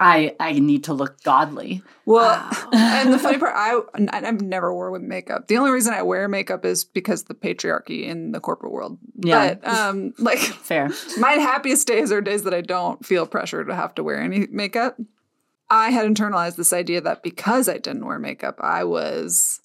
I I need to look godly. Well, Wow. [LAUGHS] and the funny [LAUGHS] part, I I've never wore with makeup. The only reason I wear makeup is because the patriarchy in the corporate world. Yeah. But um, [LAUGHS] like Fair. my happiest days are days that I don't feel pressure to have to wear any makeup. I had internalized this idea that because I didn't wear makeup, I was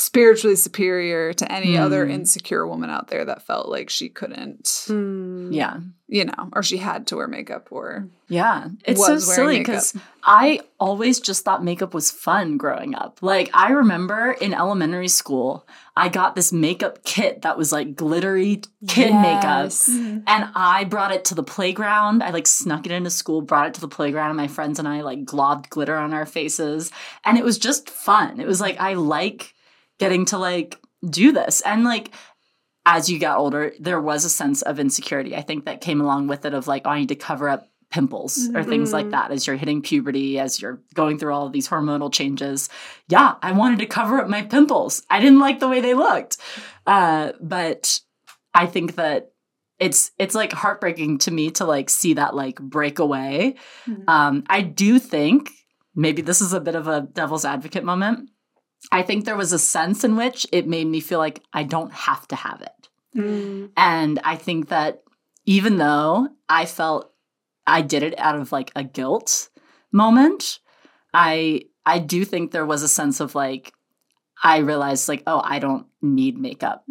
spiritually superior to any other Hmm. insecure woman out there that felt like she couldn't, Hmm. Yeah. you know, or she had to wear makeup or Yeah. It's so Was wearing silly because I always just thought makeup was fun growing up. Like, I remember in elementary school, I got this makeup kit that was like glittery kid makeup. Yes. Mm-hmm. And I brought it to the playground. I like snuck it into school, brought it to the playground, and my friends and I like globbed glitter on our faces. And it was just fun. It was like, I like getting to like do this. And like, as you got older, there was a sense of insecurity. I think that came along with it of like, oh, I need to cover up pimples or things like Mhm. that as you're hitting puberty, as you're going through all of these hormonal changes. Yeah, I wanted to cover up my pimples. I didn't like the way they looked. Uh, but I think that it's it's like heartbreaking to me to like see that like break away. Mhm. Um, I do think maybe this is a bit of a devil's advocate moment. I think there was a sense in which it made me feel like I don't have to have it. Hmm. And I think that even though I felt I did it out of like a guilt moment, I I do think there was a sense of like I realized like oh I don't need makeup.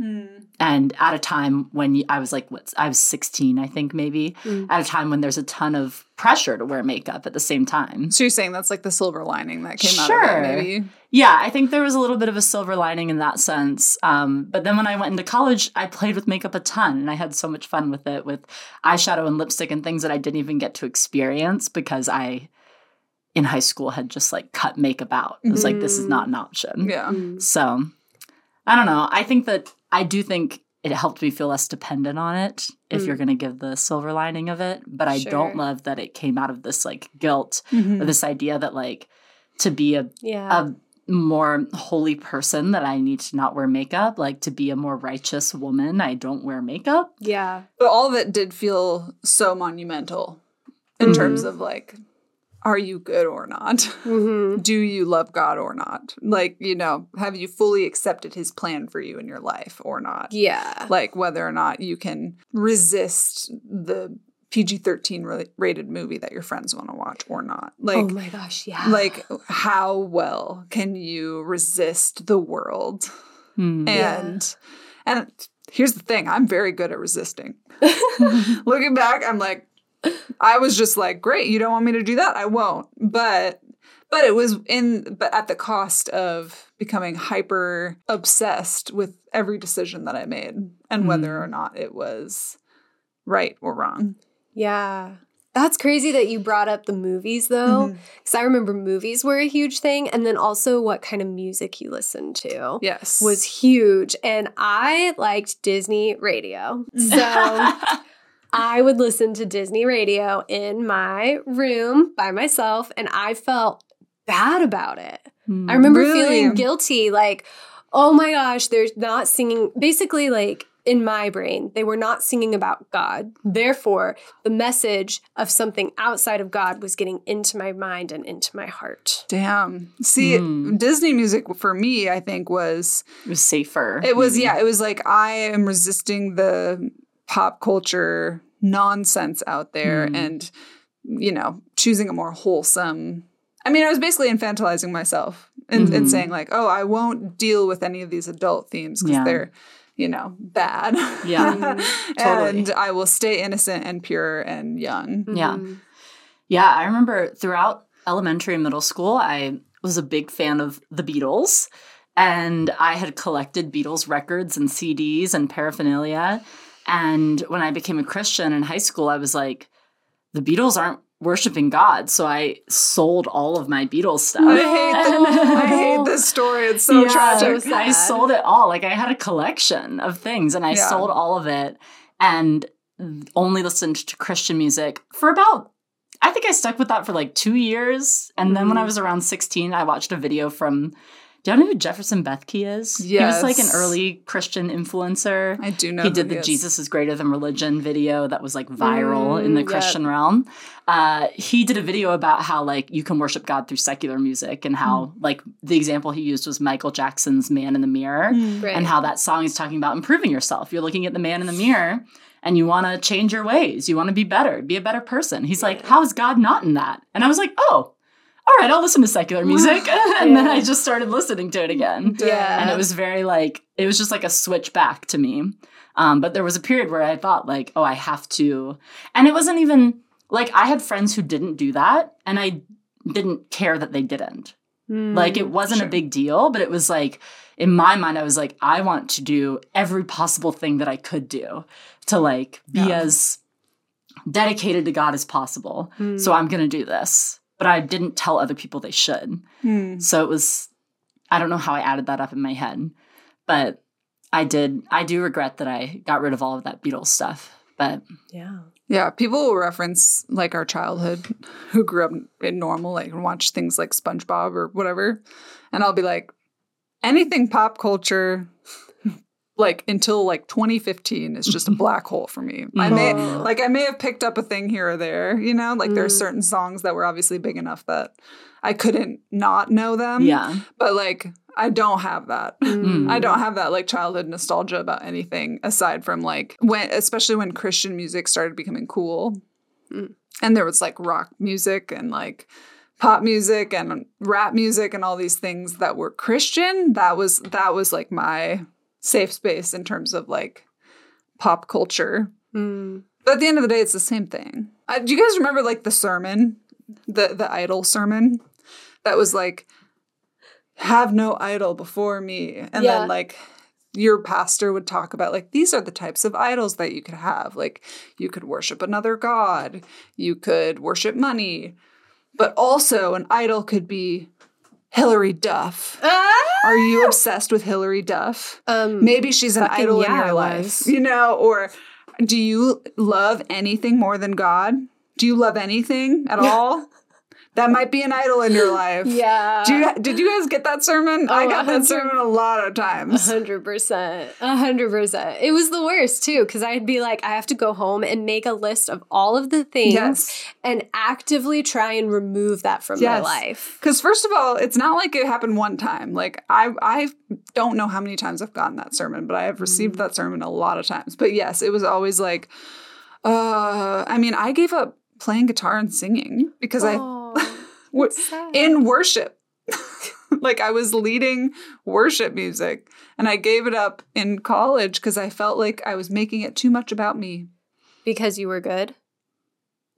And at a time when I was like what I was 16 I think maybe Mm. at a time when there's a ton of pressure to wear makeup at the same time. So you're saying that's like the silver lining that came out Sure. of it, maybe? Yeah, I think there was a little bit of a silver lining in that sense. Um, but then when I went into college, I played with makeup a ton and I had so much fun with it, with eyeshadow and lipstick and things that I didn't even get to experience because I, in high school, had just like cut makeup out. It was like, this is not an option. Yeah. Hmm. So I don't know. I think that I do think it helped me feel less dependent on it if Mm. you're going to give the silver lining of it. But I Sure. don't love that it came out of this like guilt Mhm. or this idea that like to be a Yeah. a more holy person that I need to not wear makeup. Like to be a more righteous woman, I don't wear makeup. yeah. But all of it did feel so monumental in Mhm. terms of like, are you good or not? [LAUGHS] hmm Do you love God or not? Like, you know, have you fully accepted his plan for you in your life or not? Yeah. Like, whether or not you can resist the PG 13 rated movie that your friends want to watch or not. Like, oh my gosh. Yeah. like how well can you resist the world? Yeah. And and here's the thing, I'm very good at resisting. [LAUGHS] [LAUGHS] Looking back, I'm like I was just like, great, you don't want me to do that? I won't. But but it was in but at the cost of becoming hyper obsessed with every decision that I made and whether Mm. or not it was right or wrong. Yeah. That's crazy that you brought up the movies though. Because I remember movies were a huge thing. And then also what kind of music you listened to Yes. was huge. And I liked Disney radio. So [LAUGHS] I would listen to Disney radio in my room by myself. And I felt bad about it. Hmm. I remember Really? feeling guilty, like, oh my gosh, they're not singing. Basically, like, in my brain, they were not singing about God. Therefore, the message of something outside of God was getting into my mind and into my heart. Damn. See, Hmm. Disney music for me, I think, was It was safer. it was maybe. yeah, it was like I am resisting the pop culture nonsense out there Hmm. and you know, choosing a more wholesome I mean, I was basically infantilizing myself and, and Mhm. saying like, "Oh, I won't deal with any of these adult themes because Yeah. they're, you know, bad." Yeah, [LAUGHS] totally. and I will stay innocent and pure and young. Yeah. Mhm. Yeah, I remember throughout elementary and middle school, I was a big fan of the Beatles. And I had collected Beatles records and CDs and paraphernalia. And when I became a Christian in high school, I was like, the Beatles aren't worshiping God. So I sold all of my Beatles stuff. I hate the, I hate this story. It's so Yeah, tragic. so I sold it all. Like I had a collection of things and I Yeah. sold all of it and only listened to Christian music for about I think I stuck with that for like 2 years and then when I Mhm. was around 16 I watched a video from do you know who Jefferson Bethke is? He was like an early Christian influencer. I do know he who did the is. Jesus is greater than religion video that was like viral in Mm, the yep. Christian realm. Uh, he did a video about how like you can worship God through secular music and how Hmm. like the example he used was Michael Jackson's Man in the Mirror Mm. Right. and how that song is talking about improving yourself. You're looking at the man in the mirror and you want to change your ways. You want to be better, be a better person. He's like, how is God not in that? And I was like, oh, all right, I'll listen to secular music. [LAUGHS] and then I just started listening to it again Yeah. and it was very like it was just like a switch back to me um, but there was a period where i thought like oh i have to and it wasn't even like i had friends who didn't do that and i didn't care that they didn't Mm. like it wasn't sure. a big deal but it was like in my mind i was like i want to do every possible thing that i could do to like be Yeah. as dedicated to god as possible Mm. so i'm gonna do this but i didn't tell other people they should Hmm. so it was, I don't know how I added that up in my head, but I did. I do regret that I got rid of all of that Beatles stuff. But yeah. Yeah, people will reference like our childhood who grew up in normal, like and watch things like SpongeBob or whatever. And I'll be like, anything pop culture, like until like 2015 is just a black hole for me. I may Oh. like I may have picked up a thing here or there, you know, like there are Mm. certain songs that were obviously big enough that I couldn't not know them. yeah, But like I don't have that. Mm. I don't have that like childhood nostalgia about anything aside from like when, especially when Christian music started becoming cool, Mm. and there was like rock music and like pop music and rap music and all these things that were Christian. That was that was like my safe space in terms of like pop culture. Mm. But at the end of the day, it's the same thing. Uh, do you guys remember like the sermon, the the idol sermon, that was like, "Have no idol before me," and Yeah. then like your pastor would talk about like these are the types of idols that you could have. Like you could worship another god, you could worship money, but also an idol could be Hilary Duff. Are you obsessed with Hilary Duff? Um, Maybe she's an idol in yeah, I your life, [LAUGHS] you know, or do you love anything more than God? Do you love anything at all? That might be an idol in your life. yeah. Do you, did you guys get that sermon? I Oh, got that sermon a lot of times. hundred percent. A hundred percent. It was the worst too, because I'd be like, I have to go home and make a list of all of the things Yes. and actively try and remove that from Yes. my life. Because first of all, it's not like it happened one time. Like I, I don't know how many times I've gotten that sermon, but I have received Mm. that sermon a lot of times. But yes, it was always like, uh, I mean, I gave up playing guitar and singing because I Oh, sad. In worship. [LAUGHS] like I was leading worship music and I gave it up in college because I felt like I was making it too much about me. because you were good.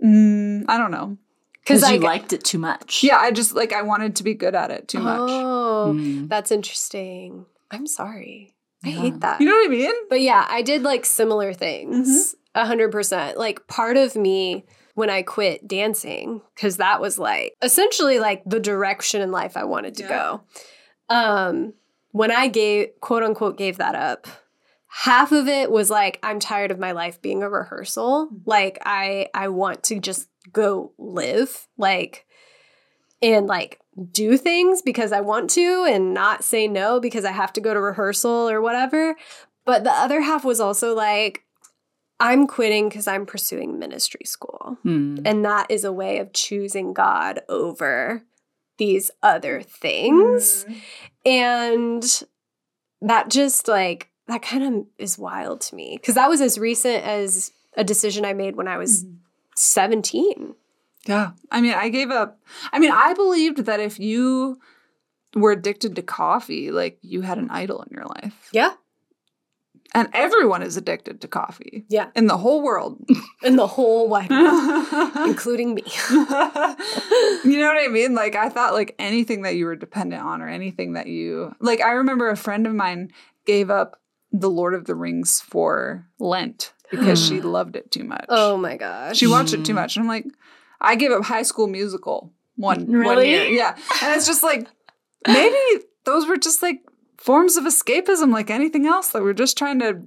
Mm, I don't know. because I you g- liked it too much. Yeah, I just like I wanted to be good at it too much. Oh, Mm. that's interesting. I'm sorry. I Yeah. hate that. You know what I mean? But yeah, I did like similar things. A hundred percent. Like part of me when I quit dancing, because that was like essentially like the direction in life I wanted to Yeah. go. Um, when I gave quote unquote gave that up, half of it was like I'm tired of my life being a rehearsal. Like I I want to just go live. Like and like do things because I want to and not say no because I have to go to rehearsal or whatever. But the other half was also like, I'm quitting because I'm pursuing ministry school. Hmm. And that is a way of choosing God over these other things. And that just like, that kind of is wild to me because that was as recent as a decision I made when I was 17. Yeah. I mean, I gave up. I mean, I believed that if you were addicted to coffee, like you had an idol in your life. Yeah. And everyone is addicted to coffee Yeah. in the whole world. [LAUGHS] In the whole wide world, [LAUGHS] including me. [LAUGHS] You know what I mean? Like, I thought like anything that you were dependent on or anything that you, like, I remember a friend of mine gave up The Lord of the Rings for Lent because she hmm. loved it too much. Oh my gosh. She watched it too hmm. much. And I'm like, I gave up High School Musical one, one Really? year. Yeah. And it's just like, maybe those were just like forms of escapism like anything else that we're just trying to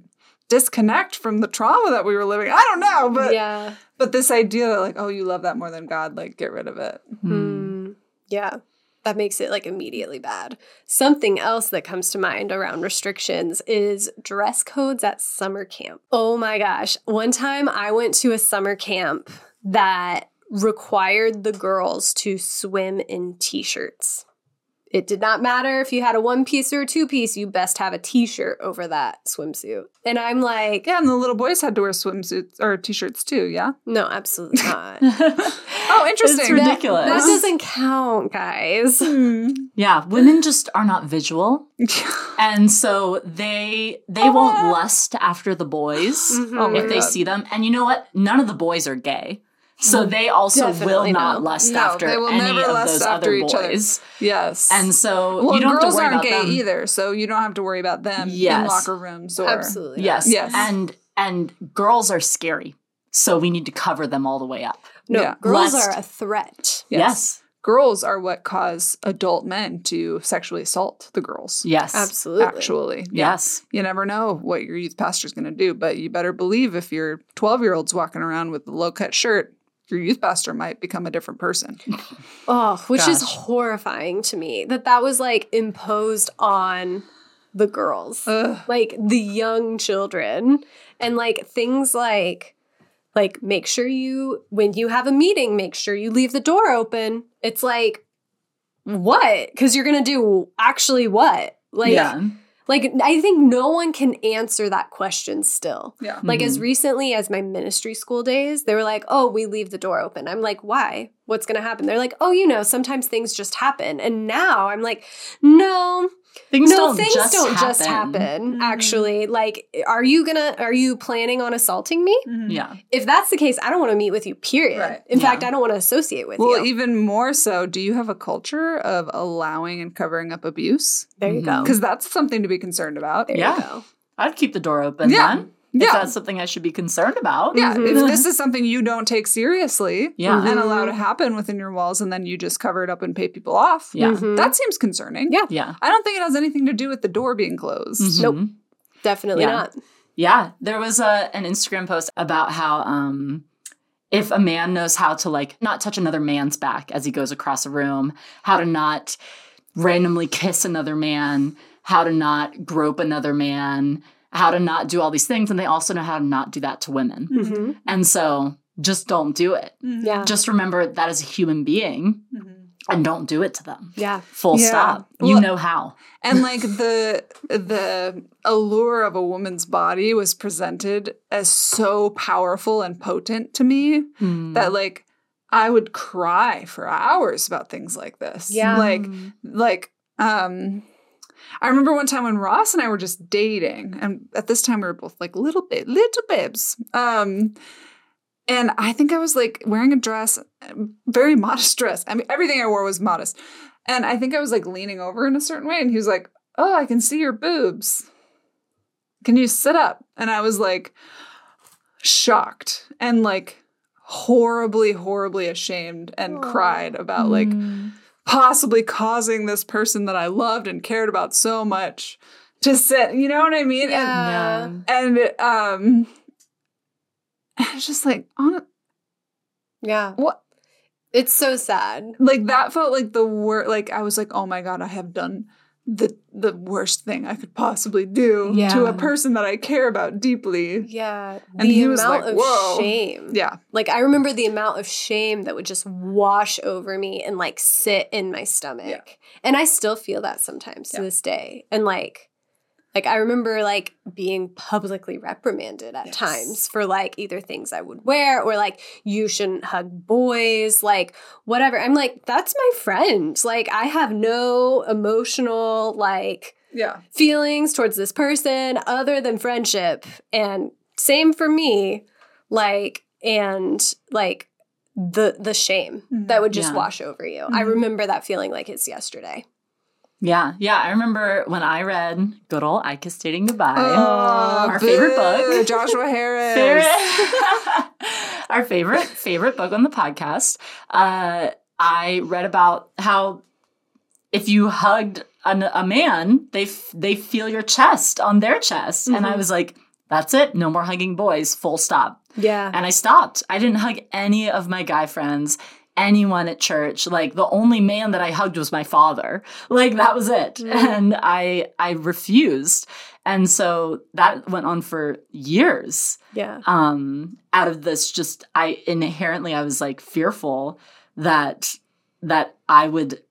disconnect from the trauma that we were living. I don't know, but yeah. but this idea that like, oh, you love that more than God, like get rid of it. Hmm. Mm, yeah. That makes it like immediately bad. Something else that comes to mind around restrictions is dress codes at summer camp. Oh my gosh. One time I went to a summer camp that required the girls to swim in t shirts. It did not matter if you had a one piece or a two piece, you best have a t shirt over that swimsuit. And I'm like, Yeah, and the little boys had to wear swimsuits or t-shirts too, yeah? no, absolutely [LAUGHS] not. Oh, interesting. It's ridiculous. That doesn't count, guys. Hmm. [LAUGHS] Yeah, women just are not visual. [LAUGHS] And so they they won't lust after the boys Mhm. Oh my if they God. see them. And you know what? None of the boys are gay. So they also will Definitely not no. lust No, after they will any never of lust those after other each other. boys. Yes. And so well, you don't have girls to worry aren't about gay them. either, so you don't have to worry about them in locker rooms or Absolutely. not. Yes. Yes. And and girls are scary. So we need to cover them all the way up. No, Yeah. girls Lust. are a threat. Yes. girls are what cause adult men to sexually assault the girls. Yes. Absolutely. Actually, Yes. you never know what your youth pastor is going to do, but you better believe if your 12 year old's walking around with a low cut shirt, your youth pastor might become a different person. [LAUGHS] Oh, which is horrifying to me that that was like imposed on the girls, Ugh. like the young children, and like things like like make sure you when you have a meeting, make sure you leave the door open. It's like what? Because you're gonna do actually what? Like yeah. Like I think no one can answer that question still. Yeah. Like as mm-hmm. recently as my ministry school days, they were like, "Oh, we leave the door open." I'm like, "Why? What's going to happen?" They're like, "Oh, you know, sometimes things just happen." And now I'm like, "No, Things no, don't things just don't happen. just happen. Mhm. Actually, like, are you gonna? Are you planning on assaulting me? Yeah. If that's the case, I don't want to meet with you. Period. Right. In Yeah. fact, I don't want to associate with Well, you. Well, even more so, do you have a culture of allowing and covering up abuse? there you go. Because that's something to be concerned about. There Yeah. you go. I'd keep the door open Yeah. then. If Yeah. that's something I should be concerned about. Yeah, Mhm. if this is something you don't take seriously Yeah. and allow to happen within your walls and then you just cover it up and pay people off, Yeah. Mhm. that seems concerning. Yeah. Yeah. I don't think it has anything to do with the door being closed. Nope. Mhm. Definitely Yeah. not. Yeah, there was a an Instagram post about how um if a man knows how to like not touch another man's back as he goes across a room, how to not randomly kiss another man, how to not grope another man, how to not do all these things and they also know how to not do that to women. hmm And so just don't do it. Yeah. Just remember that as a human being and don't do it to them. yeah. Full Yeah. stop. You Well- know how. And [LAUGHS] like the the allure of a woman's body was presented as so powerful and potent to me Hmm. that like I would cry for hours about things like this. Yeah. Like like um I remember one time when Ross and I were just dating, and at this time we were both like little bit little babes. Um and I think I was like wearing a dress, very [LAUGHS] modest dress. I mean, everything I wore was modest. And I think I was like leaning over in a certain way, and he was like, Oh, I can see your boobs. Can you sit up? And I was like shocked and like horribly, horribly ashamed and cried about like Hmm. Possibly causing this person that I loved and cared about so much to sit. You know what I mean? Yeah. And and um, it's just like on Yeah. what It's so sad. like that felt like the word. Like I was like, oh my god, I have done the the worst thing I could possibly do to a person that I care about deeply. Yeah. And the he was like, of "Whoa." shame. Yeah. Like I remember the amount of shame that would just wash over me and like sit in my stomach. Yeah. And I still feel that sometimes to this day. And like like I remember like being publicly reprimanded at Yes. times for like either things I would wear or like you shouldn't hug boys, like whatever. I'm like that's my friend. Like I have no emotional like Yeah. feelings towards this person other than friendship and same for me like and like the the shame Mhm. that would just Yeah. wash over you i Mhm. remember that feeling like it's yesterday Yeah, yeah. I remember when I read Good Old I Kissed Dating Goodbye. Oh, Our favorite book. [LAUGHS] Joshua Harris. favorite, [LAUGHS] our favorite favorite book on the podcast. Uh, I read about how if you hugged an, a man, they f- they feel your chest on their chest, and I Mhm. was like, "That's it, no more hugging boys, full stop." yeah And I stopped. I didn't hug any of my guy friends. Anyone at church, like the only man that I hugged was my father. Like that was it. Mm. And I I refused. And so that went on for years yeah um out of this just i inherently i was like fearful that that i would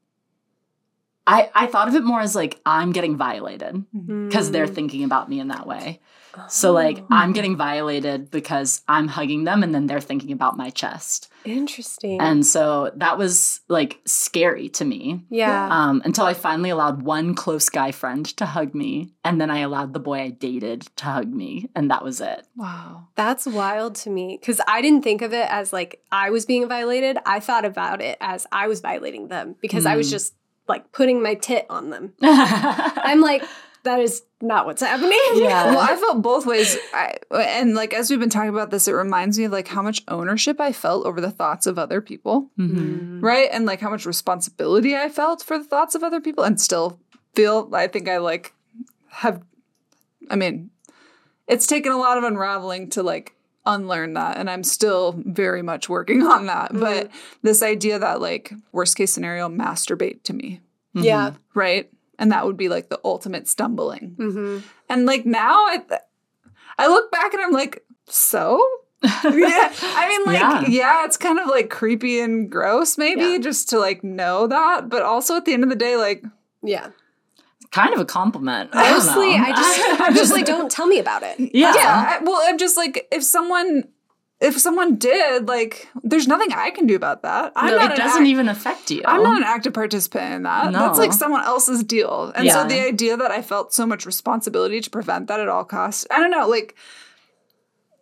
i i thought of it more as like i'm getting violated because they're Mm. thinking about me in that way so like Oh, i'm getting violated because i'm hugging them and then they're thinking about my chest. Interesting. And so that was like scary to me. Yeah. Um, until I finally allowed one close guy friend to hug me, and then I allowed the boy I dated to hug me, and that was it. Wow. that's wild to me. Because i didn't think of it as like i was being violated. I thought about it as i was violating them because i was Mm. just like putting my tit on them. [LAUGHS] I'm like that is not what's happening [LAUGHS] Yeah. Well, I felt both ways. I, and like as we've been talking about this, it reminds me of like how much ownership I felt over the thoughts of other people, Mhm. right? And like how much responsibility I felt for the thoughts of other people and still feel I think I like have I mean, it's taken a lot of unraveling to like unlearn that and I'm still very much working on that. Mm-hmm. But this idea that like worst case scenario masturbate to me, yeah mm-hmm. right? And that would be like the ultimate stumbling. hmm And like now, I, I look back and I'm like, so? [LAUGHS] yeah. I mean, like, Yeah. yeah. it's kind of like creepy and gross, maybe, Yeah. just to like know that. But also at the end of the day, like, yeah Kind of a compliment. I Mostly. I just, I'm [LAUGHS] just like, don't tell me about it. yeah. yeah. I, well, I'm just like, if someone. If someone did, like, there's nothing I can do about that. I'm No, not it doesn't act- even affect you. I'm not an active participant in that. No. That's like someone else's deal. And so the idea that I felt so much responsibility to prevent that at all costs, I don't know, like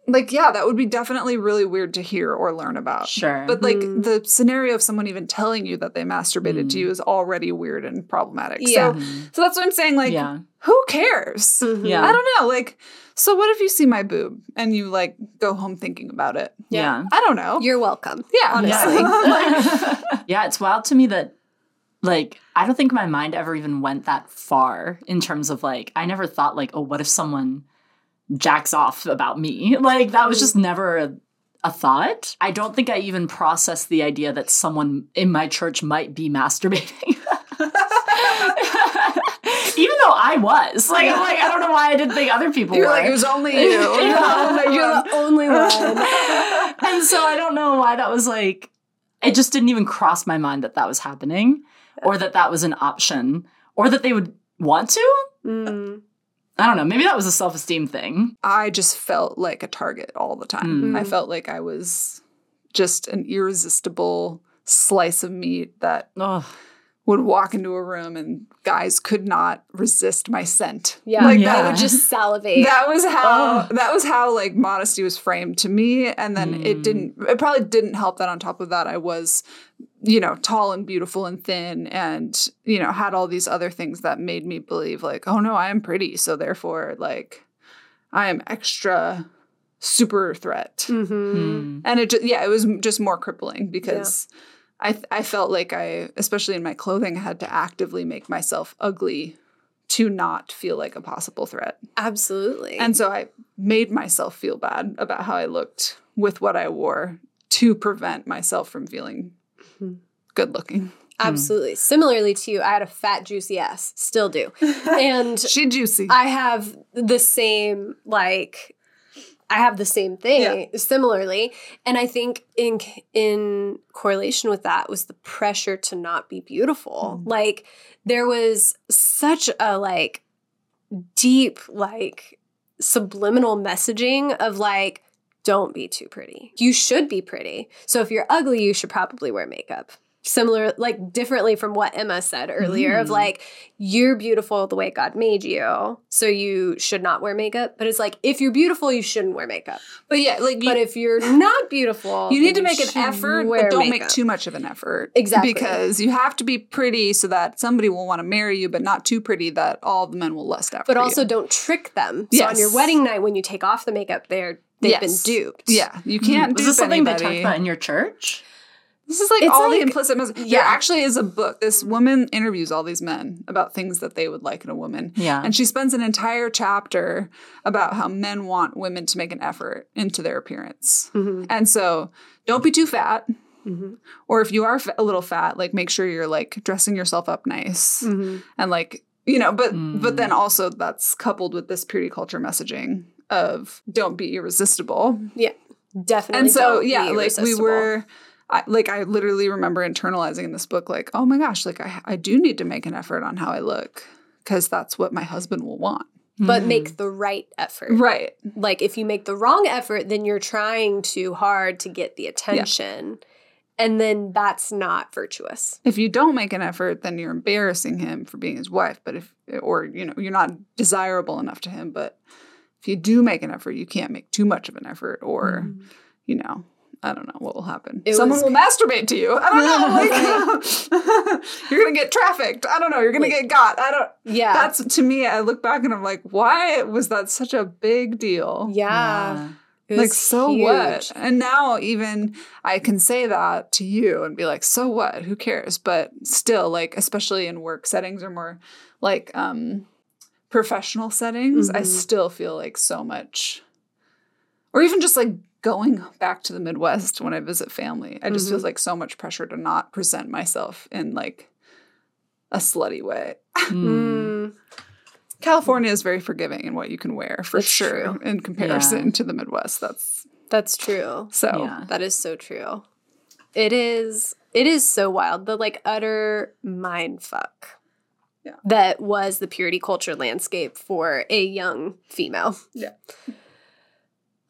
like yeah, that would be definitely really weird to hear or learn about. Sure. But like Mhm. the scenario of someone even telling you that they masturbated to Mm. you is already weird and problematic. Yeah. So so that's what I'm saying like yeah. who cares? Mhm. [LAUGHS] Yeah. I don't know, like so what if you see my boob and you like go home thinking about it? Yeah. I don't know. You're welcome. yeah, honestly. [LAUGHS] [LAUGHS] Yeah. yeah, it's wild to me that like I don't think my mind ever even went that far in terms of like I never thought like, oh, what if someone jacks off about me? [LAUGHS] Like that was just never a, a thought. I don't think I even processed the idea that someone in my church might be masturbating. I was. Like I'm like, I don't know why I didn't think other people You're were. like, it was only [LAUGHS] you. [LAUGHS] [LAUGHS] You're the only You're one. the only one. and so I don't know why that was like, it just didn't even cross my mind that that was happening or that that was an option or that they would want to. Mm. I don't know. Maybe that was a self esteem thing. I just felt like a target all the time. Mm. I felt like I was just an irresistible slice of meat that Ugh. Would walk into a room and guys could not resist my scent. Yeah, Like Yeah. I would just salivate. That was how Ugh. that was how like modesty was framed to me and then it Mm. didn't it probably didn't help that on top of that I was you know tall and beautiful and thin and you know had all these other things that made me believe like oh no I am pretty so therefore like I am extra super threat hmm Hmm. and it just yeah it was just more crippling because I I felt like I especially in my clothing had to actively make myself ugly to not feel like a possible threat Absolutely. and so I made myself feel bad about how I looked with what I wore to prevent myself from feeling Mhm. good looking. [LAUGHS] Absolutely. Similarly to you, I had a fat, juicy ass. Still do. [LAUGHS] And She juicy. I have the same, like, I have the same thing similarly. And I think in in correlation with that was the pressure to not be beautiful. Mm. Like there was such a like deep, like subliminal messaging of like, don't be too pretty. You should be pretty. So if you're ugly, you should probably wear makeup. Similar, like differently from what Emma said earlier of Mm. like, you're beautiful the way God made you. So you should not wear makeup. But it's like, if you're beautiful, you shouldn't wear makeup. but yeah, like you, but if you're not beautiful, you need to make an effort, but don't make too much of an effort. Exactly. Because you have to be pretty so that somebody will want to marry you, but not too pretty that all the men will lust after But also you. don't trick them. So on your wedding night, when you take off the makeup, they're they've Yes. been duped. Yeah, you can't Was dupe this something they anybody. talked about in your church? This is like It's all like- the implicit message. There yeah. actually is a book. This woman interviews all these men about things that they would like in a woman. Yeah. And she spends an entire chapter about how men want women to make an effort into their appearance. Mhm. And so don't be too fat. Mhm. Or if you are a little fat, like make sure you're like dressing yourself up nice Mhm. and like, you know, but Mm. but then also that's coupled with this purity culture messaging of don't be irresistible Yeah. Definitely. and so yeah like we were I, like i literally remember internalizing in this book like oh my gosh like i, I do need to make an effort on how i look because that's what my husband will want but Mm. make the right effort. right Like if you make the wrong effort, then you're trying too hard to get the attention. And then that's not virtuous. if you don't make an effort then you're embarrassing him for being his wife but if or you know you're not desirable enough to him but if you do make an effort you can't make too much of an effort or you know I don't know what will happen. It Someone was- will masturbate to you. I don't know. [LAUGHS] Like, [LAUGHS] you're gonna get trafficked. I don't know. You're gonna Like- get got. I don't. Yeah. That's to me. I look back and I'm like, why was that such a big deal? yeah. It Like so huge. what? And now even I can say that to you and be like, so what? Who cares? But still, like especially in work settings or more like um professional settings, I Mhm. still feel like so much or even just like going back to the Midwest when I visit family. I just Mhm. feels like so much pressure to not present myself in like a slutty way. Mm. [LAUGHS] California is very forgiving in what you can wear for That's sure true. in comparison to the Midwest. That's That's true. so Yeah. That is so true. It is it is so wild. The like utter mind fuck. Yeah. That was the purity culture landscape for a young female. Yeah.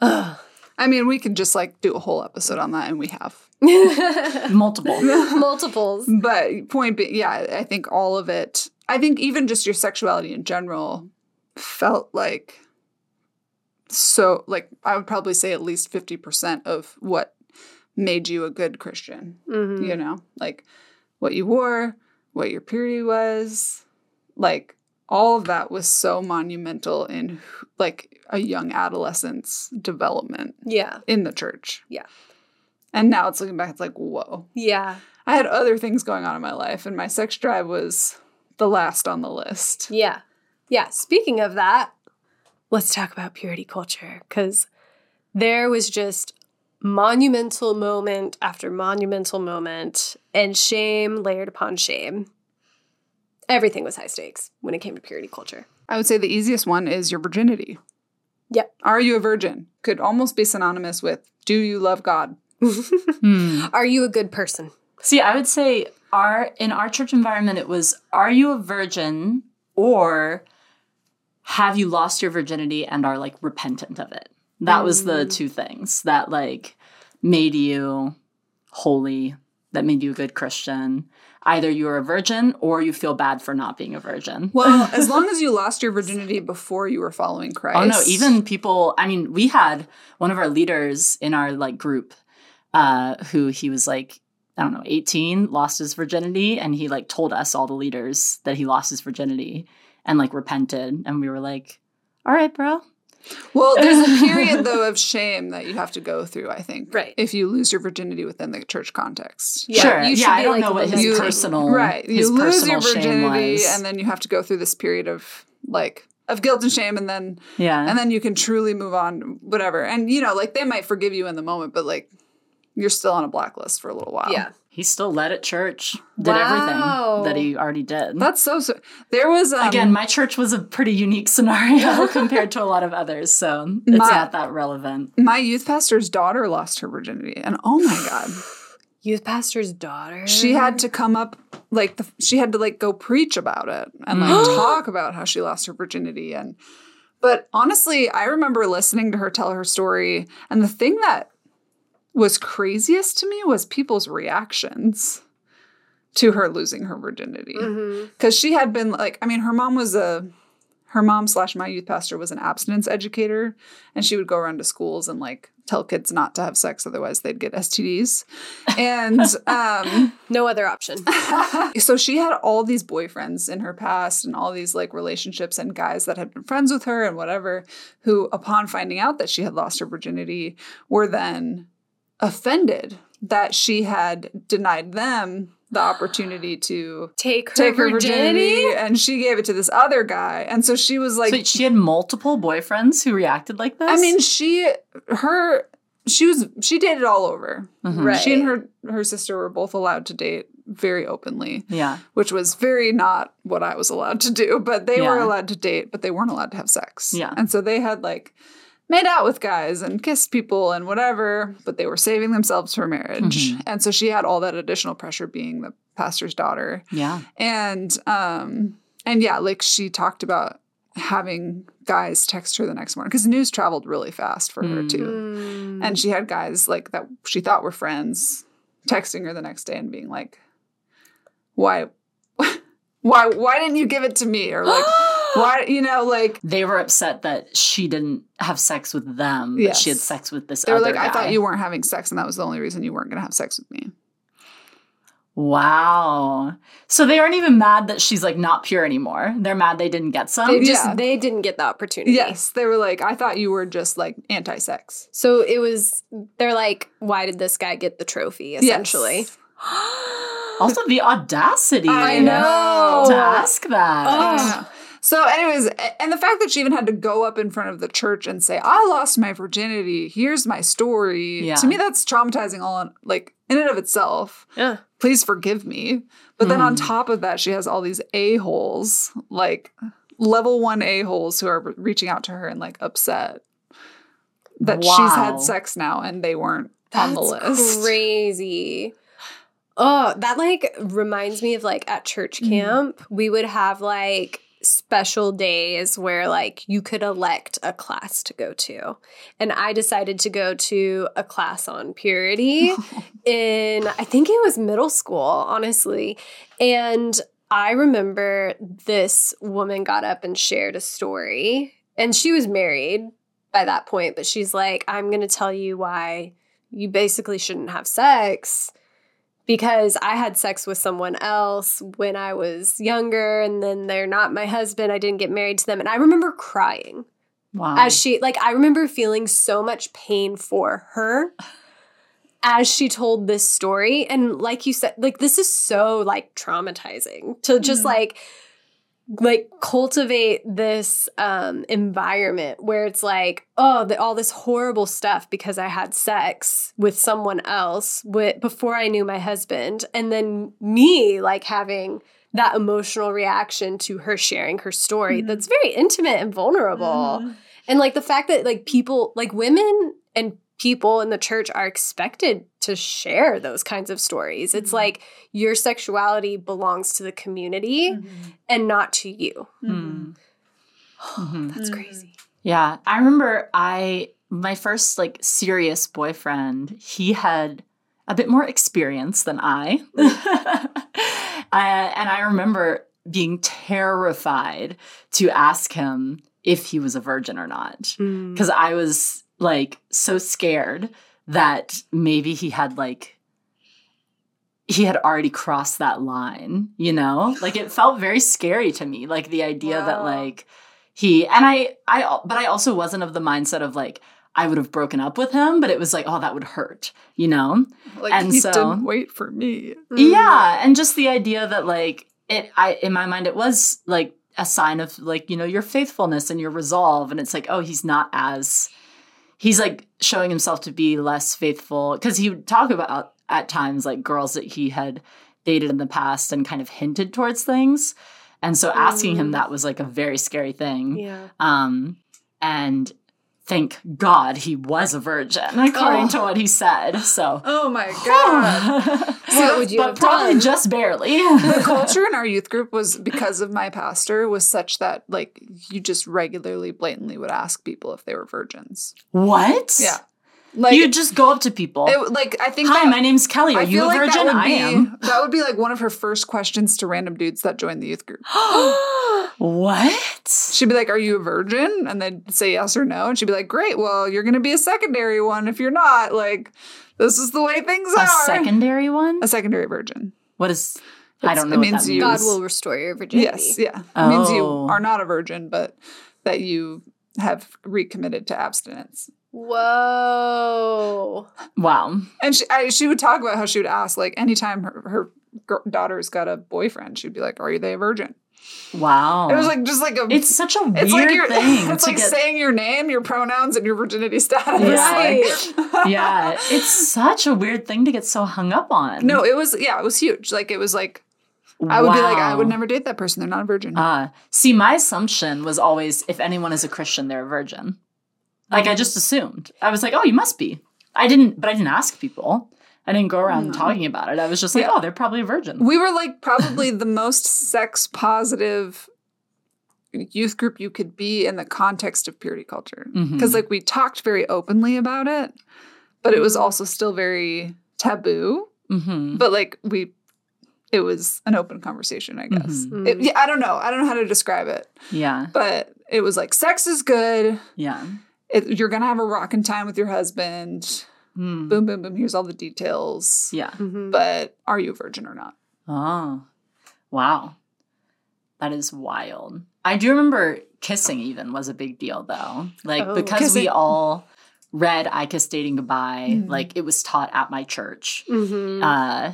Ugh. I mean, we could just like do a whole episode on that, and we have. [LAUGHS] Multiple. [LAUGHS] Multiples. But point being, yeah, I think all of it. I think even just your sexuality in general felt like so. Like I would probably say at least fifty percent of what made you a good Christian. Mhm. You know, like what you wore, what your purity was, like all of that was so monumental in like a young adolescent's development Yeah. in the church. Yeah. And now it's looking back, it's like, whoa. Yeah. I had other things going on in my life, and my sex drive was the last on the list. Yeah. Yeah. Speaking of that, let's talk about purity culture because there was just monumental moment after monumental moment and shame layered upon shame. Everything was high stakes when it came to purity culture. I would say the easiest one is your virginity. Yep. Are you a virgin? Could almost be synonymous with do you love God? [LAUGHS] Hmm. Are you a good person? See, I would say our in our church environment it was are you a virgin or have you lost your virginity and are like repentant of it? That was the two things that like made you holy, that made you a good Christian. Either you're a virgin or you feel bad for not being a virgin. Well, [LAUGHS] as long as you lost your virginity before you were following Christ. Oh no, even people I mean, we had one of our leaders in our like group uh who he was like I don't know, 18, lost his virginity and he like told us all the leaders that he lost his virginity and like repented and we were like, "All right, bro." Well, there's a period [LAUGHS] though of shame that you have to go through, I think. Right. If you lose your virginity within the church context. Yeah, sure. you should yeah, be, I don't like, know what his lamenting. personal Right. his You lose your virginity and then you have to go through this period of like of guilt and shame and then yeah. and then you can truly move on whatever. And you know, like they might forgive you in the moment, but like you're still on a blacklist for a little while. Yeah. He still led at church, did Wow. everything that he already did. That's so. so there was um, Again, my church was a pretty unique scenario [LAUGHS] compared to a lot of others, so it's My- not that relevant. my youth pastor's daughter lost her virginity, and oh my god, [SIGHS] Youth pastor's daughter. she had to come up like the, she had to like go preach about it and like [GASPS] talk about how she lost her virginity and. But honestly, I remember listening to her tell her story, and the thing that was craziest to me was people's reactions to her losing her virginity. Because she had been like i mean her mom was a her mom slash my youth pastor was an abstinence educator and she would go around to schools and like tell kids not to have sex otherwise they'd get stds and [LAUGHS] um No other option. [LAUGHS] so she had all these boyfriends in her past and all these like relationships and guys that had been friends with her and whatever who upon finding out that she had lost her virginity were then offended that she had denied them the [GASPS] opportunity to Take her, take her virginity. virginity and she gave it to this other guy and so she was like so she had multiple boyfriends who reacted like this. i mean she her she was she dated all over Mhm. Right. she and her her sister were both allowed to date very openly Yeah. which was very not what i was allowed to do but they were allowed to date but they weren't allowed to have sex Yeah. and so they had like made out with guys and kissed people and whatever but they were saving themselves for marriage Mhm. and so she had all that additional pressure being the pastor's daughter Yeah. and um and yeah like she talked about having guys text her the next morning because news traveled really fast for her Mm. too Mm. and she had guys like that she thought were friends texting her the next day and being like why [LAUGHS] why why didn't you give it to me or like [GASPS] [GASPS] [GASPS] why you know like They were upset that she didn't have sex with them, but she had sex with this they were other like i thought you weren't having sex and that was the only reason you weren't going to have sex with me Wow. So they aren't even mad that she's like not pure anymore. They're mad they didn't get some. They just Yeah. they didn't get the opportunity. yes they were like i thought you were just like anti-sex So it was they're like, why did this guy get the trophy? Essentially. Yes. [GASPS] also the audacity I know. to ask that. Oh. So, anyways, and the fact that she even had to go up in front of the church and say, "I lost my virginity. Here's my story." Yeah. To me, that's traumatizing. All in, like in and of itself. Yeah. Please forgive me. But then on Mhm. top of that, she has all these a holes, like level one a holes, who are reaching out to her and like upset that she's had sex now and they weren't on the list. crazy. Oh, that like reminds me of like at church Mm. camp, we would have like special days where like you could elect a class to go to. And I decided to go to a class on purity [LAUGHS] in I think it was middle school, honestly. And I remember this woman got up and shared a story, and she was married by that point, but she's like, I'm going to tell you why you basically shouldn't have sex because I had sex with someone else when I was younger, and then they're not my husband. I didn't get married to them. And I remember crying Wow. as she, like, I remember feeling so much pain for her as she told this story. And like you said, like, this is so, like, traumatizing to just, Mhm. like, like cultivate this um environment where it's like oh the, all this horrible stuff because i had sex with someone else with, before i knew my husband and then me like having that emotional reaction to her sharing her story Mhm. that's very intimate and vulnerable Mhm. and like the fact that like people like women and people in the church are expected to share those kinds of stories it's Mhm. like your sexuality belongs to the community Mhm. and not to you. Hmm. Mhm. That's Mhm. crazy. Yeah, I remember I my first like serious boyfriend, he had a bit more experience than I. [LAUGHS] I and I remember being terrified to ask him if he was a virgin or not because I was like so scared that maybe he had like he had already crossed that line, you know? Like it felt very scary to me, like the idea that like he and I I but I also wasn't of the mindset of like I would have broken up with him, but it was like, oh, that would hurt, you know? Like And he so- didn't wait for me. Yeah, and just the idea that like it I in my mind it was like a sign of like, you know, your faithfulness and your resolve and it's like, oh, he's not as he's like showing himself to be less faithful cuz he would talk about at times like girls that he had dated in the past and kind of hinted towards things. And so asking him Mm. that was like a very scary thing. Yeah. Um, and thank God he was a virgin, according Oh. to what he said. So, Oh my god. [LAUGHS] What would you but probably done? just barely. the [LAUGHS] culture in our youth group was because of my pastor was such that like you just regularly blatantly would ask people if they were virgins. what? Yeah. Like you just go up to people. it, like I think Hi, that, my name's Kelly. Are you a like virgin? I be am. [LAUGHS] that would be like one of her first questions to random dudes that join the youth group. [GASPS] [GASPS] what? She'd be like, "Are you a virgin?" And they'd say yes or no, and she'd be like, "Great, well, you're going to be a secondary one if you're not." Like, this is the way things A are. A secondary one? a secondary virgin. What is? I don't know. it means God will restore your virginity. Yes, yeah. It means you Oh. are not a virgin, but that you have recommitted to abstinence. Whoa. Wow. And she, I, she would talk about how she would ask, like, anytime her, her gr- daughter's got a boyfriend, she'd be like, "Are they a virgin?" Wow. It was like just like a. It's such a weird it's like your, thing [LAUGHS] It's like get. saying your name, your pronouns, and your virginity [LAUGHS] status. Yeah. Like- yeah, it's such a weird thing to get so hung up on. no, it was yeah, it was huge. Like it was like I would be like, I would never date that person. They're not a virgin. Uh, see, my assumption was always if anyone is a Christian, they're a virgin. Like I just assumed. I was like, oh, you must be. I didn't, but I didn't ask people. I didn't go around No. talking about it. I was just like, Yeah. oh, they're probably a virgin. we were like probably [LAUGHS] the most sex positive youth group you could be in the context of purity culture because like we talked very openly about it but it was Mhm. also still very taboo hmm but like we it was an open conversation i guess Mhm. It- yeah i don't know i don't know how to describe it Yeah, but it was like sex is good yeah. It, you're gonna have a rockin' time with your husband Mm. boom boom boom here's all the details Yeah. Mhm. but are you a virgin or not Oh, wow. That is wild. I do remember kissing even was a big deal though. Like Oh. because Kissing. we all read I Kissed Dating Goodbye, Mhm. like it was taught at my church. Mhm. Uh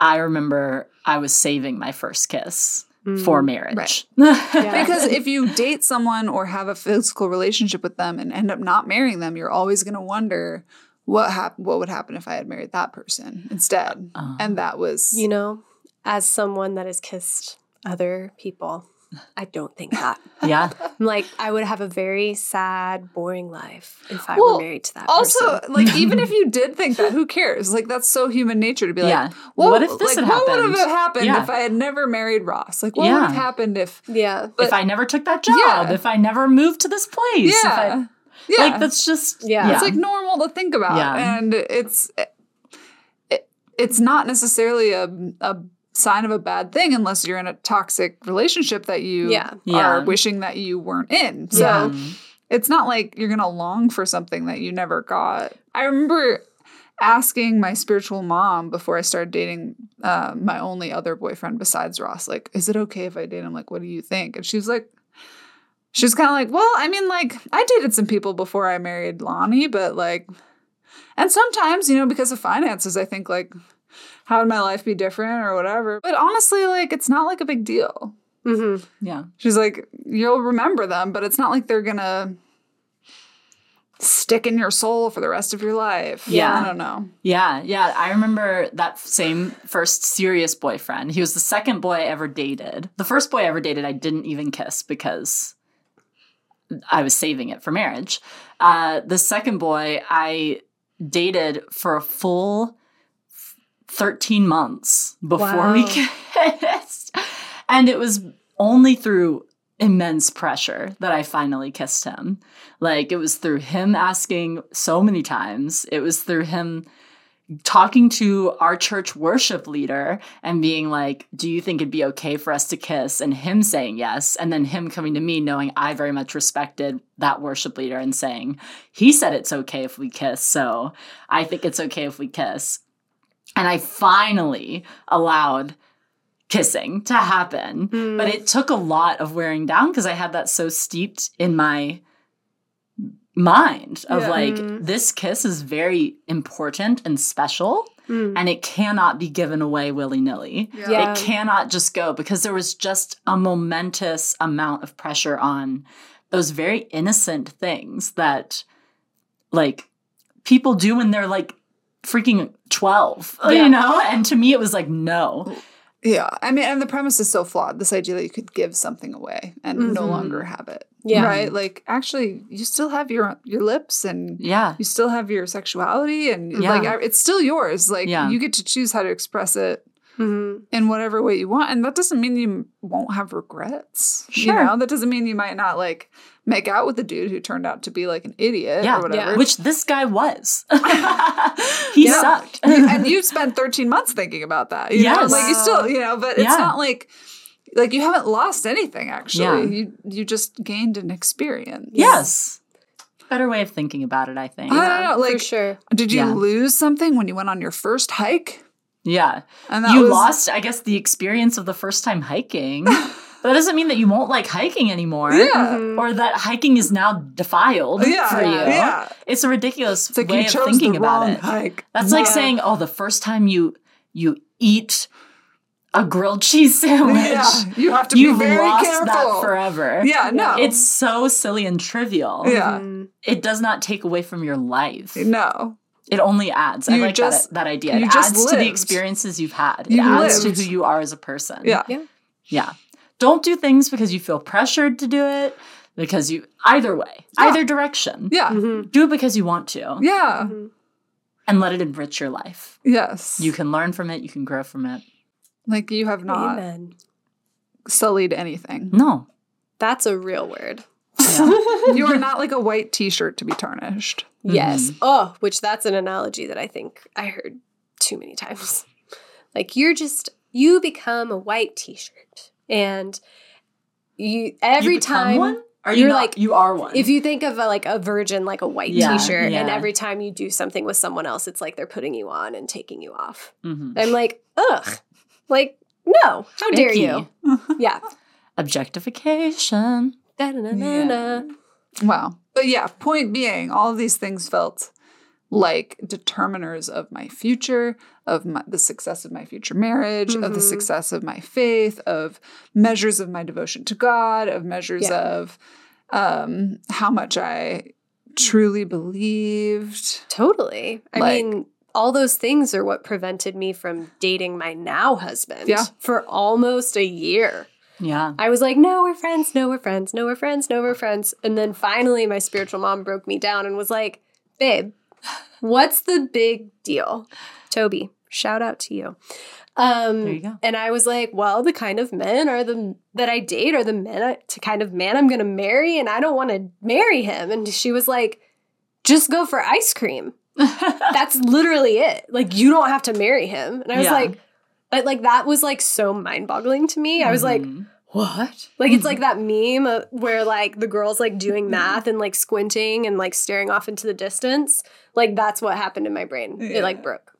I remember I was saving my first kiss Mm. for marriage. [LAUGHS] because if you date someone or have a physical relationship with them and end up not marrying them, you're always going to wonder what hap- what would happen if I had married that person instead. Oh. And that was You know, as someone that has kissed other people, I don't think that. [LAUGHS] yeah. I'm like, I would have a very sad, boring life if I Well, were married to that person. also person. like even if [LAUGHS] you did think that, who cares? Like that's so human nature to be like, Yeah. what, What if this like, had what would have happened Yeah. if I had never married Ross? Like what would have happened if Yeah. but- if I never took that job, Yeah. if I never moved to this place, if I, yeah. yeah. like that's just Yeah. It's like normal to think about, Yeah. and it's it, it's not necessarily a a sign of a bad thing unless you're in a toxic relationship that you Yeah. Yeah. are wishing that you weren't in. So Yeah. it's not like you're gonna long for something that you never got. I remember asking my spiritual mom before I started dating uh, my only other boyfriend besides Ross, like, is it okay if I date him? Like, what do you think? And she was like, she was kind of like, well, I mean, like, I dated some people before I married Lonnie, but like, and sometimes, you know, because of finances, I think like, how would my life be different or whatever? But honestly, like, it's not like a big deal. Mhm. yeah. She's like, you'll remember them, but it's not like they're gonna stick in your soul for the rest of your life. Yeah. I don't know. Yeah, yeah. I remember that same first serious boyfriend. He was the second boy I ever dated. The first boy I ever dated, I didn't even kiss because I was saving it for marriage. Uh, the second boy I dated for a full 13 months before we kissed. And it was only through immense pressure that I finally kissed him. Like it was through him asking so many times. It was through him talking to our church worship leader and being like, Do you think it'd be okay for us to kiss? And him saying yes. And then him coming to me knowing I very much respected that worship leader and saying, He said it's okay if we kiss. So I think it's okay if we kiss. And I finally allowed kissing to happen. Mm. But it took a lot of wearing down because I had that so steeped in my mind of Yeah. like, Mm. this kiss is very important and special Mm. and it cannot be given away willy nilly. Yeah. It cannot just go because there was just a momentous amount of pressure on those very innocent things that like people do when they're like freaking 12, [LAUGHS] Yeah. you know? And to me, it was like, no. Yeah. I mean, and the premise is so flawed. This idea that you could give something away and no Mhm. longer have it. Yeah. Right? Like actually you still have your your lips and Yeah. you still have your sexuality and Yeah. like it's still yours. Like Yeah. you get to choose how to express it Mhm. in whatever way you want. And that doesn't mean you won't have regrets. Sure. You know, that doesn't mean you might not like make out with the dude who turned out to be like an idiot Yeah. or whatever. Yeah. Which this guy was. [LAUGHS] he Yeah. sucked. And you spent 13 months thinking about that. You know? Like you still, you know, but it's Yeah. not like like you haven't lost anything actually. Yeah. You you just gained an experience. yes. Better way of thinking about it, I think. I don't know. For Like sure. did you Yeah. lose something when you went on your first hike? Yeah. And that you was, lost, I guess, the experience of the first time hiking. but [LAUGHS] that doesn't mean that you won't like hiking anymore. Yeah. Mhm. Or that hiking is now defiled Yeah. for you. Yeah. It's a ridiculous It's like way of thinking about wrong it. hike. That's like saying, oh, the first time you you eat a grilled cheese sandwich, Yeah. You have to you've be very lost careful. that forever. Yeah, no. It's so silly and trivial. Yeah. Mhm. It does not take away from your life. no. It only adds. I like just- that, that idea. you It just adds to the experiences you've had. You it adds lived. to who you are as a person. Yeah. Yeah. Don't do things because you feel pressured to do it, because you, either way, Yeah. either direction. Yeah. Mhm. Do it because you want to Yeah. Mhm. and let it enrich your life. Yes. You can learn from it, you can grow from it. like you have not Amen. sullied anything. No. That's a real word. Yeah. [LAUGHS] you are not like a white t-shirt to be tarnished. Yes. Mhm. Oh, which that's an analogy that I think I heard too many times. [LAUGHS] Like you're just you become a white t-shirt and you every You time one? Are you're you not- like- you are one? if you think of a, like a virgin like a white Yeah, t-shirt and every time you do something with someone else it's like they're putting you on and taking you off. Mhm. I'm like, "Ugh." Like, no. How dare you? Yeah. [LAUGHS] Objectification. Da-na-na-na-na. Wow. But yeah, point being, all of these things felt like determiners of my future, of my, the success of my future marriage, of the Mhm. success of my faith, of measures of my devotion to God, of measures Yeah. of um, how much I truly believed. Totally. I Like- mean, all those things are what prevented me from dating my now husband Yeah. for almost a year. Yeah. I was like, no, we're friends, no, we're friends, no, we're friends, no, we're friends. And then finally, my spiritual mom broke me down and was like, babe, what's the big deal? Toby, shout out to you. Um, There you go. And I was like, well, the kind of men are the that I date are the men I, to kind of man I'm going to marry, and I don't want to marry him. And she was like, just go for ice cream. [LAUGHS] That's literally it. Like you don't have to marry him. And I was Yeah. like, but like that was like so mind boggling to me. I was like, Mhm. What? Like it's like [LAUGHS] that meme where like the girl's like doing math and like squinting and like staring off into the distance. Like that's what happened in my brain. It like broke.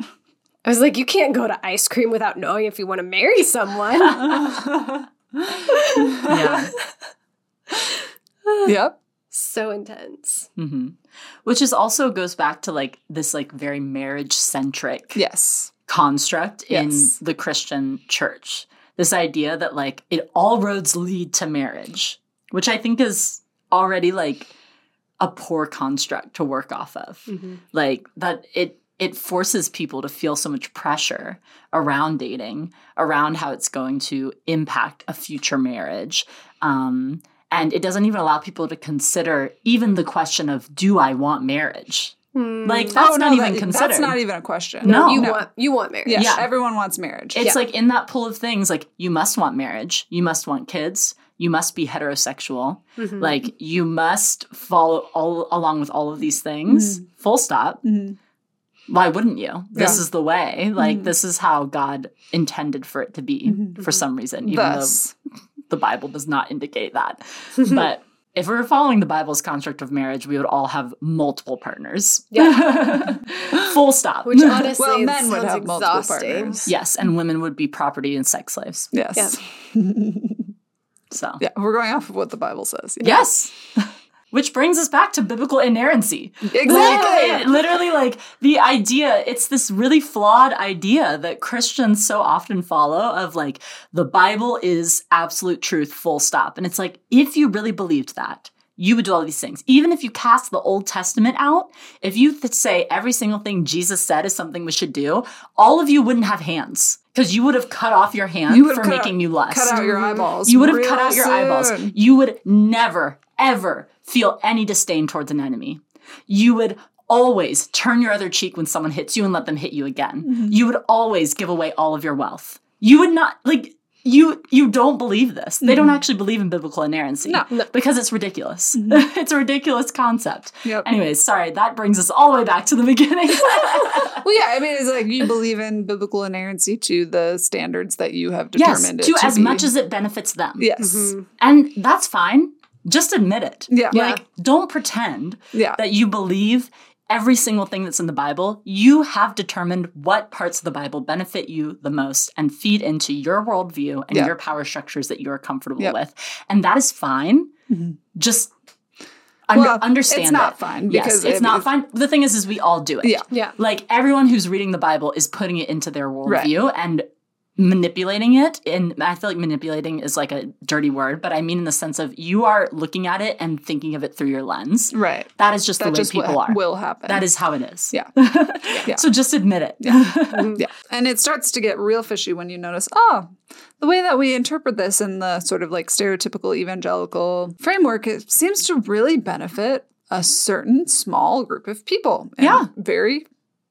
I was like, you can't go to ice cream without knowing if you want to marry someone. [LAUGHS] yeah. [LAUGHS] yep. so intense. hmm Which is also goes back to like this like very marriage centric Yes. construct in the Christian church. This idea that like it all roads lead to marriage, which I think is already like a poor construct to work off of. Like that it it forces people to feel so much pressure around dating, around how it's going to impact a future marriage. Um, and it doesn't even allow people to consider even the question of do I want marriage? Like that's oh, not no, even that- considered. That's not even a question. No. you No. want you want marriage. Yeah, Yeah. everyone wants marriage. It's Yeah. like in that pool of things, like you must want marriage, you must want kids, you must be heterosexual, Mhm. like you must follow all along with all of these things. Full stop. Mhm. Why wouldn't you? This Yeah. is the way. Like Mhm. this is how God intended for it to be Mhm. for some reason, even Thus, though the Bible does not indicate that. [LAUGHS] but if we were following the Bible's construct of marriage, we would all have multiple partners. Yeah. [LAUGHS] Full stop. Which honestly well, men would sounds have multiple partners. yes, and women would be property and sex slaves. Yes. [LAUGHS] So Yeah, we're going off of what the Bible says. Yeah. Yes. Which brings us back to biblical inerrancy. Exactly. Literally, literally, like the idea, it's this really flawed idea that Christians so often follow of like the Bible is absolute truth, full stop. And it's like, if you really believed that, you would do all these things. Even if you cast the Old Testament out, if you th- say every single thing Jesus said is something we should do, all of you wouldn't have hands because you would have cut off your hand You for making out- you less. Cut out your mm-hmm. eyeballs. You would have cut out your eyeballs. You would never, ever feel any disdain towards an enemy. You would always turn your other cheek when someone hits you and let them hit you again. Mm-hmm. You would always give away all of your wealth. You would not like you you don't believe this. They don't actually believe in biblical inerrancy. Mm-hmm. No. Mm-hmm. Because it's ridiculous. [LAUGHS] it's a ridiculous concept. Yep. Anyways, sorry, that brings us all the way back to the beginning. [LAUGHS] [LAUGHS] Well, yeah, I mean, it's like you believe in biblical inerrancy to the standards that you have yes, determined. to it to as be. much as it benefits them. yes, And that's fine. Just admit it. Yeah. Yeah. Like, don't pretend yeah, that you believe every single thing that's in the Bible. You have determined what parts of the Bible benefit you the most and feed into your worldview and Yeah. your power structures that you're comfortable Yep. with. And that is fine. Mhm. Just under, Well, understand it's not it. fine Yes, it's it not fine. The thing is, is we all do it. Yeah. Yeah. Like everyone who's reading the Bible is putting it into their Right. worldview and manipulating it. And I feel like manipulating is like a dirty word, but I mean in the sense of you are looking at it and thinking of it through your lens. right. That is just That the way just people what are. will happen. That is how it is. Yeah. [LAUGHS] Yeah. So just admit it. [LAUGHS] Mm-hmm. yeah, and it starts to get real fishy when you notice, oh, the way that we interpret this in the sort of like stereotypical evangelical framework, it seems to really benefit a certain small group of people in Yeah. very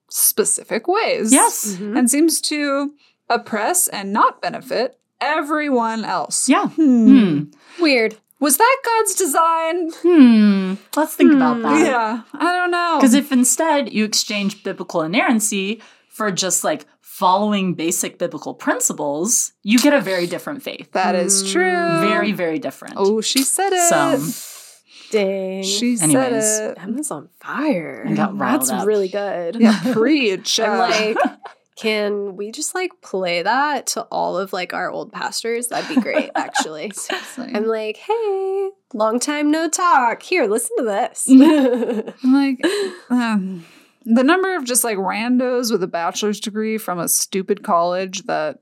specific ways. Yes. Mm-hmm. and seems to oppress and not benefit everyone else. Yeah. Hmm. Hmm. Weird. Was that God's design? Hmm. Let's think about that. Yeah, I don't know. Because if instead you exchange biblical inerrancy for just like following basic biblical principles, you get a very different faith. that is true. Very, very different. Oh, she said it. So- Dang. she Anyways. said it. Emma's on fire. I got riled That's up. really good. Yeah, preach. [LAUGHS] I'm Uh, like, can we just like play that to all of like our old pastors? That'd be great, [LAUGHS] actually. I'm like, hey, long time no talk. Here, listen to this. [LAUGHS] I'm like, um, the number of just like randos with a bachelor's degree from a stupid college that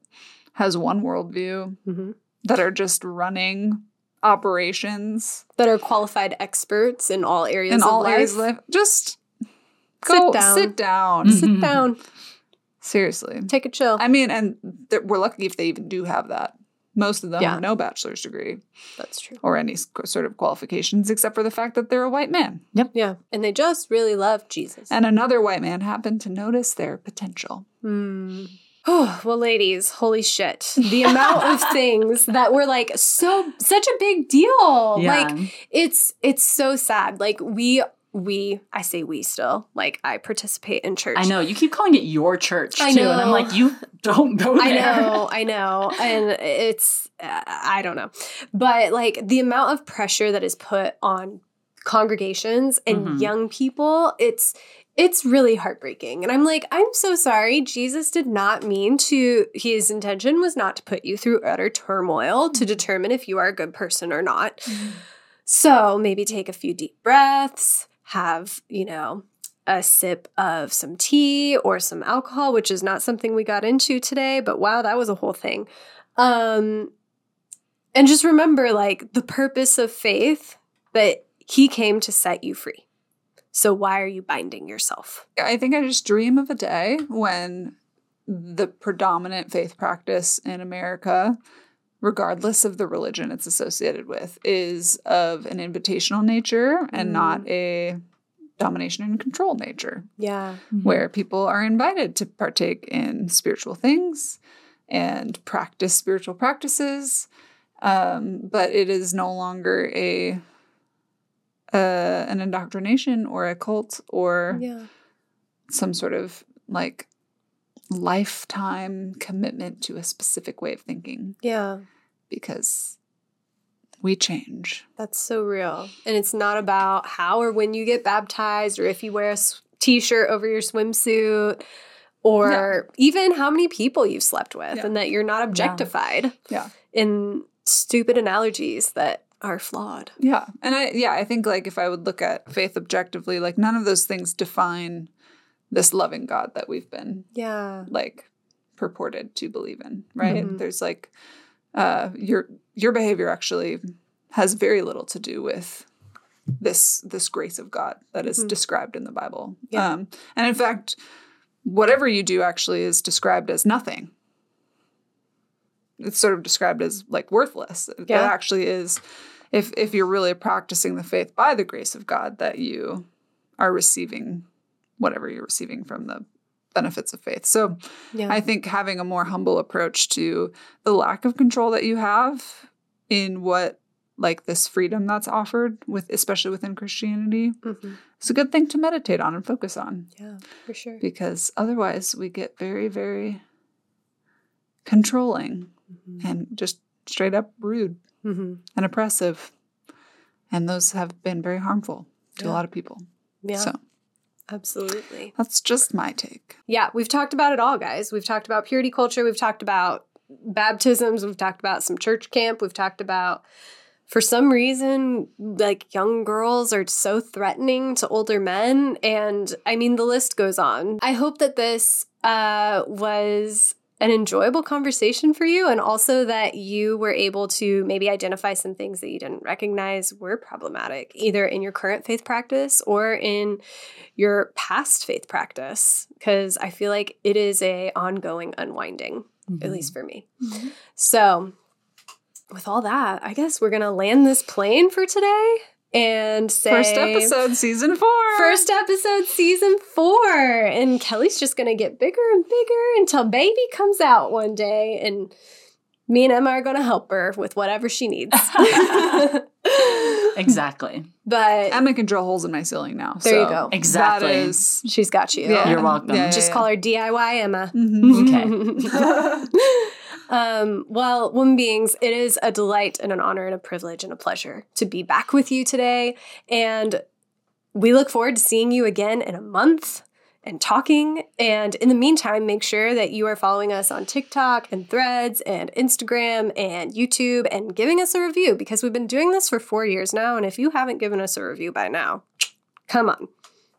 has one worldview Mhm. that are just running operations That are qualified experts in all areas in of all life. areas of life. Just go down. sit down. Mhm. Sit down, Seriously. take a chill. I mean, and th- we're lucky if they even do have that. Most of them Yeah. have no bachelor's degree That's true. or any sort of qualifications except for the fact that they're a white man. Yep. Yeah. And they just really love Jesus. And another white man happened to notice their potential. Hmm. Oh, [SIGHS] well, ladies, holy shit. The [LAUGHS] amount of things that were like so such a big deal. Yeah. Like it's it's so sad. Like we we I say we still. Like I participate in church. I know. You keep calling it your church too. I And I'm like, you don't go there. I know, [LAUGHS] I know. And it's, uh, I don't know. But like the amount of pressure that is put on congregations and Mhm. young people, it's, it's really heartbreaking. And I'm like, I'm so sorry. Jesus did not mean to, his intention was not to put you through utter turmoil to determine if you are a good person or not. So maybe take a few deep breaths, have, you know, a sip of some tea or some alcohol, which is not something we got into today, but wow, that was a whole thing. Um and just remember like the purpose of faith that he came to set you free. So why are you binding yourself? I think I just dream of a day when the predominant faith practice in America, regardless of the religion it's associated with, is of an invitational nature and not a domination and control nature, Yeah. where people are invited to partake in spiritual things and practice spiritual practices. Um, but it is no longer a uh, an indoctrination or a cult or Yeah. some sort of like lifetime commitment to a specific way of thinking Yeah. because we change. That's so real. And it's not about how or when you get baptized or if you wear a t shirt over your swimsuit or even how many people you've slept with Yeah. and that you're not objectified Yeah. in stupid analogies that are flawed. Yeah. And I yeah, I think like if I would look at faith objectively, like none of those things define this loving God that we've been Yeah. like purported to believe in, right? Mhm. There's like uh your your behavior actually has very little to do with this this grace of God that is Mhm. described in the Bible. Yeah. Um, and in fact, whatever you do actually is described as nothing. It's sort of described as like worthless. It actually is if if you're really practicing the faith by the grace of God that you are receiving whatever you're receiving from the benefits of faith. So Yeah. I think having a more humble approach to the lack of control that you have in what like this freedom that's offered with especially within Christianity Mhm. is a good thing to meditate on and focus on Yeah, for sure. because otherwise we get very very controlling Mhm. and just straight up rude Mhm. and oppressive and those have been very harmful to a lot of people. Yeah, So absolutely. that's just my take. Yeah, we've talked about it all, guys. We've talked about purity culture. We've talked about baptisms. We've talked about some church camp. We've talked about, for some reason, like young girls are so threatening to older men. And I mean, the list goes on. I hope that this uh, was an enjoyable conversation for you and also that you were able to maybe identify some things that you didn't recognize were problematic either in your current faith practice or in your past faith practice because I feel like it is a ongoing unwinding, at mm-hmm. least for me. Mm-hmm. So, with all that, I guess we're gonna land this plane for today and say First episode, season four. First episode, season four, and Kelly's just gonna get bigger and bigger until baby comes out one day, and me and Emma are gonna help her with whatever she needs. [LAUGHS] Exactly. but Emma can drill holes in my ceiling now. There you go. Exactly. That is. she's got you. Yeah. You're welcome. Yeah, yeah, Just yeah. call her DIY Emma. Mhm. Okay. [LAUGHS] [LAUGHS] um, well, woman beings, it is a delight and an honor and a privilege and a pleasure to be back with you today. And we look forward to seeing you again in a month and talking. And in the meantime, make sure that you are following us on TikTok and threads and Instagram and YouTube and giving us a review because we've been doing this for four years now. And if you haven't given us a review by now, come on.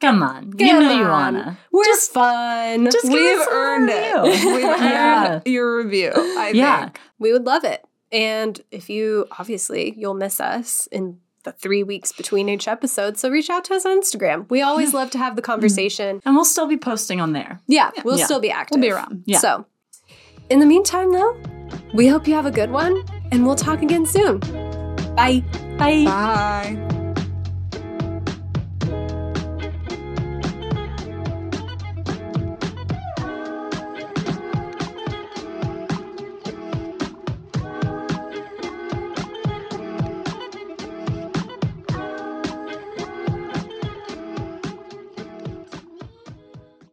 Come on. you Come know you wanna. We're just fun. Just give We've us a earned it. [LAUGHS] We've Yeah. earned your review. I Yeah. think. we would love it. And if you obviously you'll miss us in the three weeks between each episode, so reach out to us on Instagram. We always love to have the mm. conversation. And we'll still be posting on there. Yeah, we'll Yeah. still be active. We'll be around. Yeah. So, in the meantime, though, we hope you have a good one, and we'll talk again soon. Bye. Bye. Bye.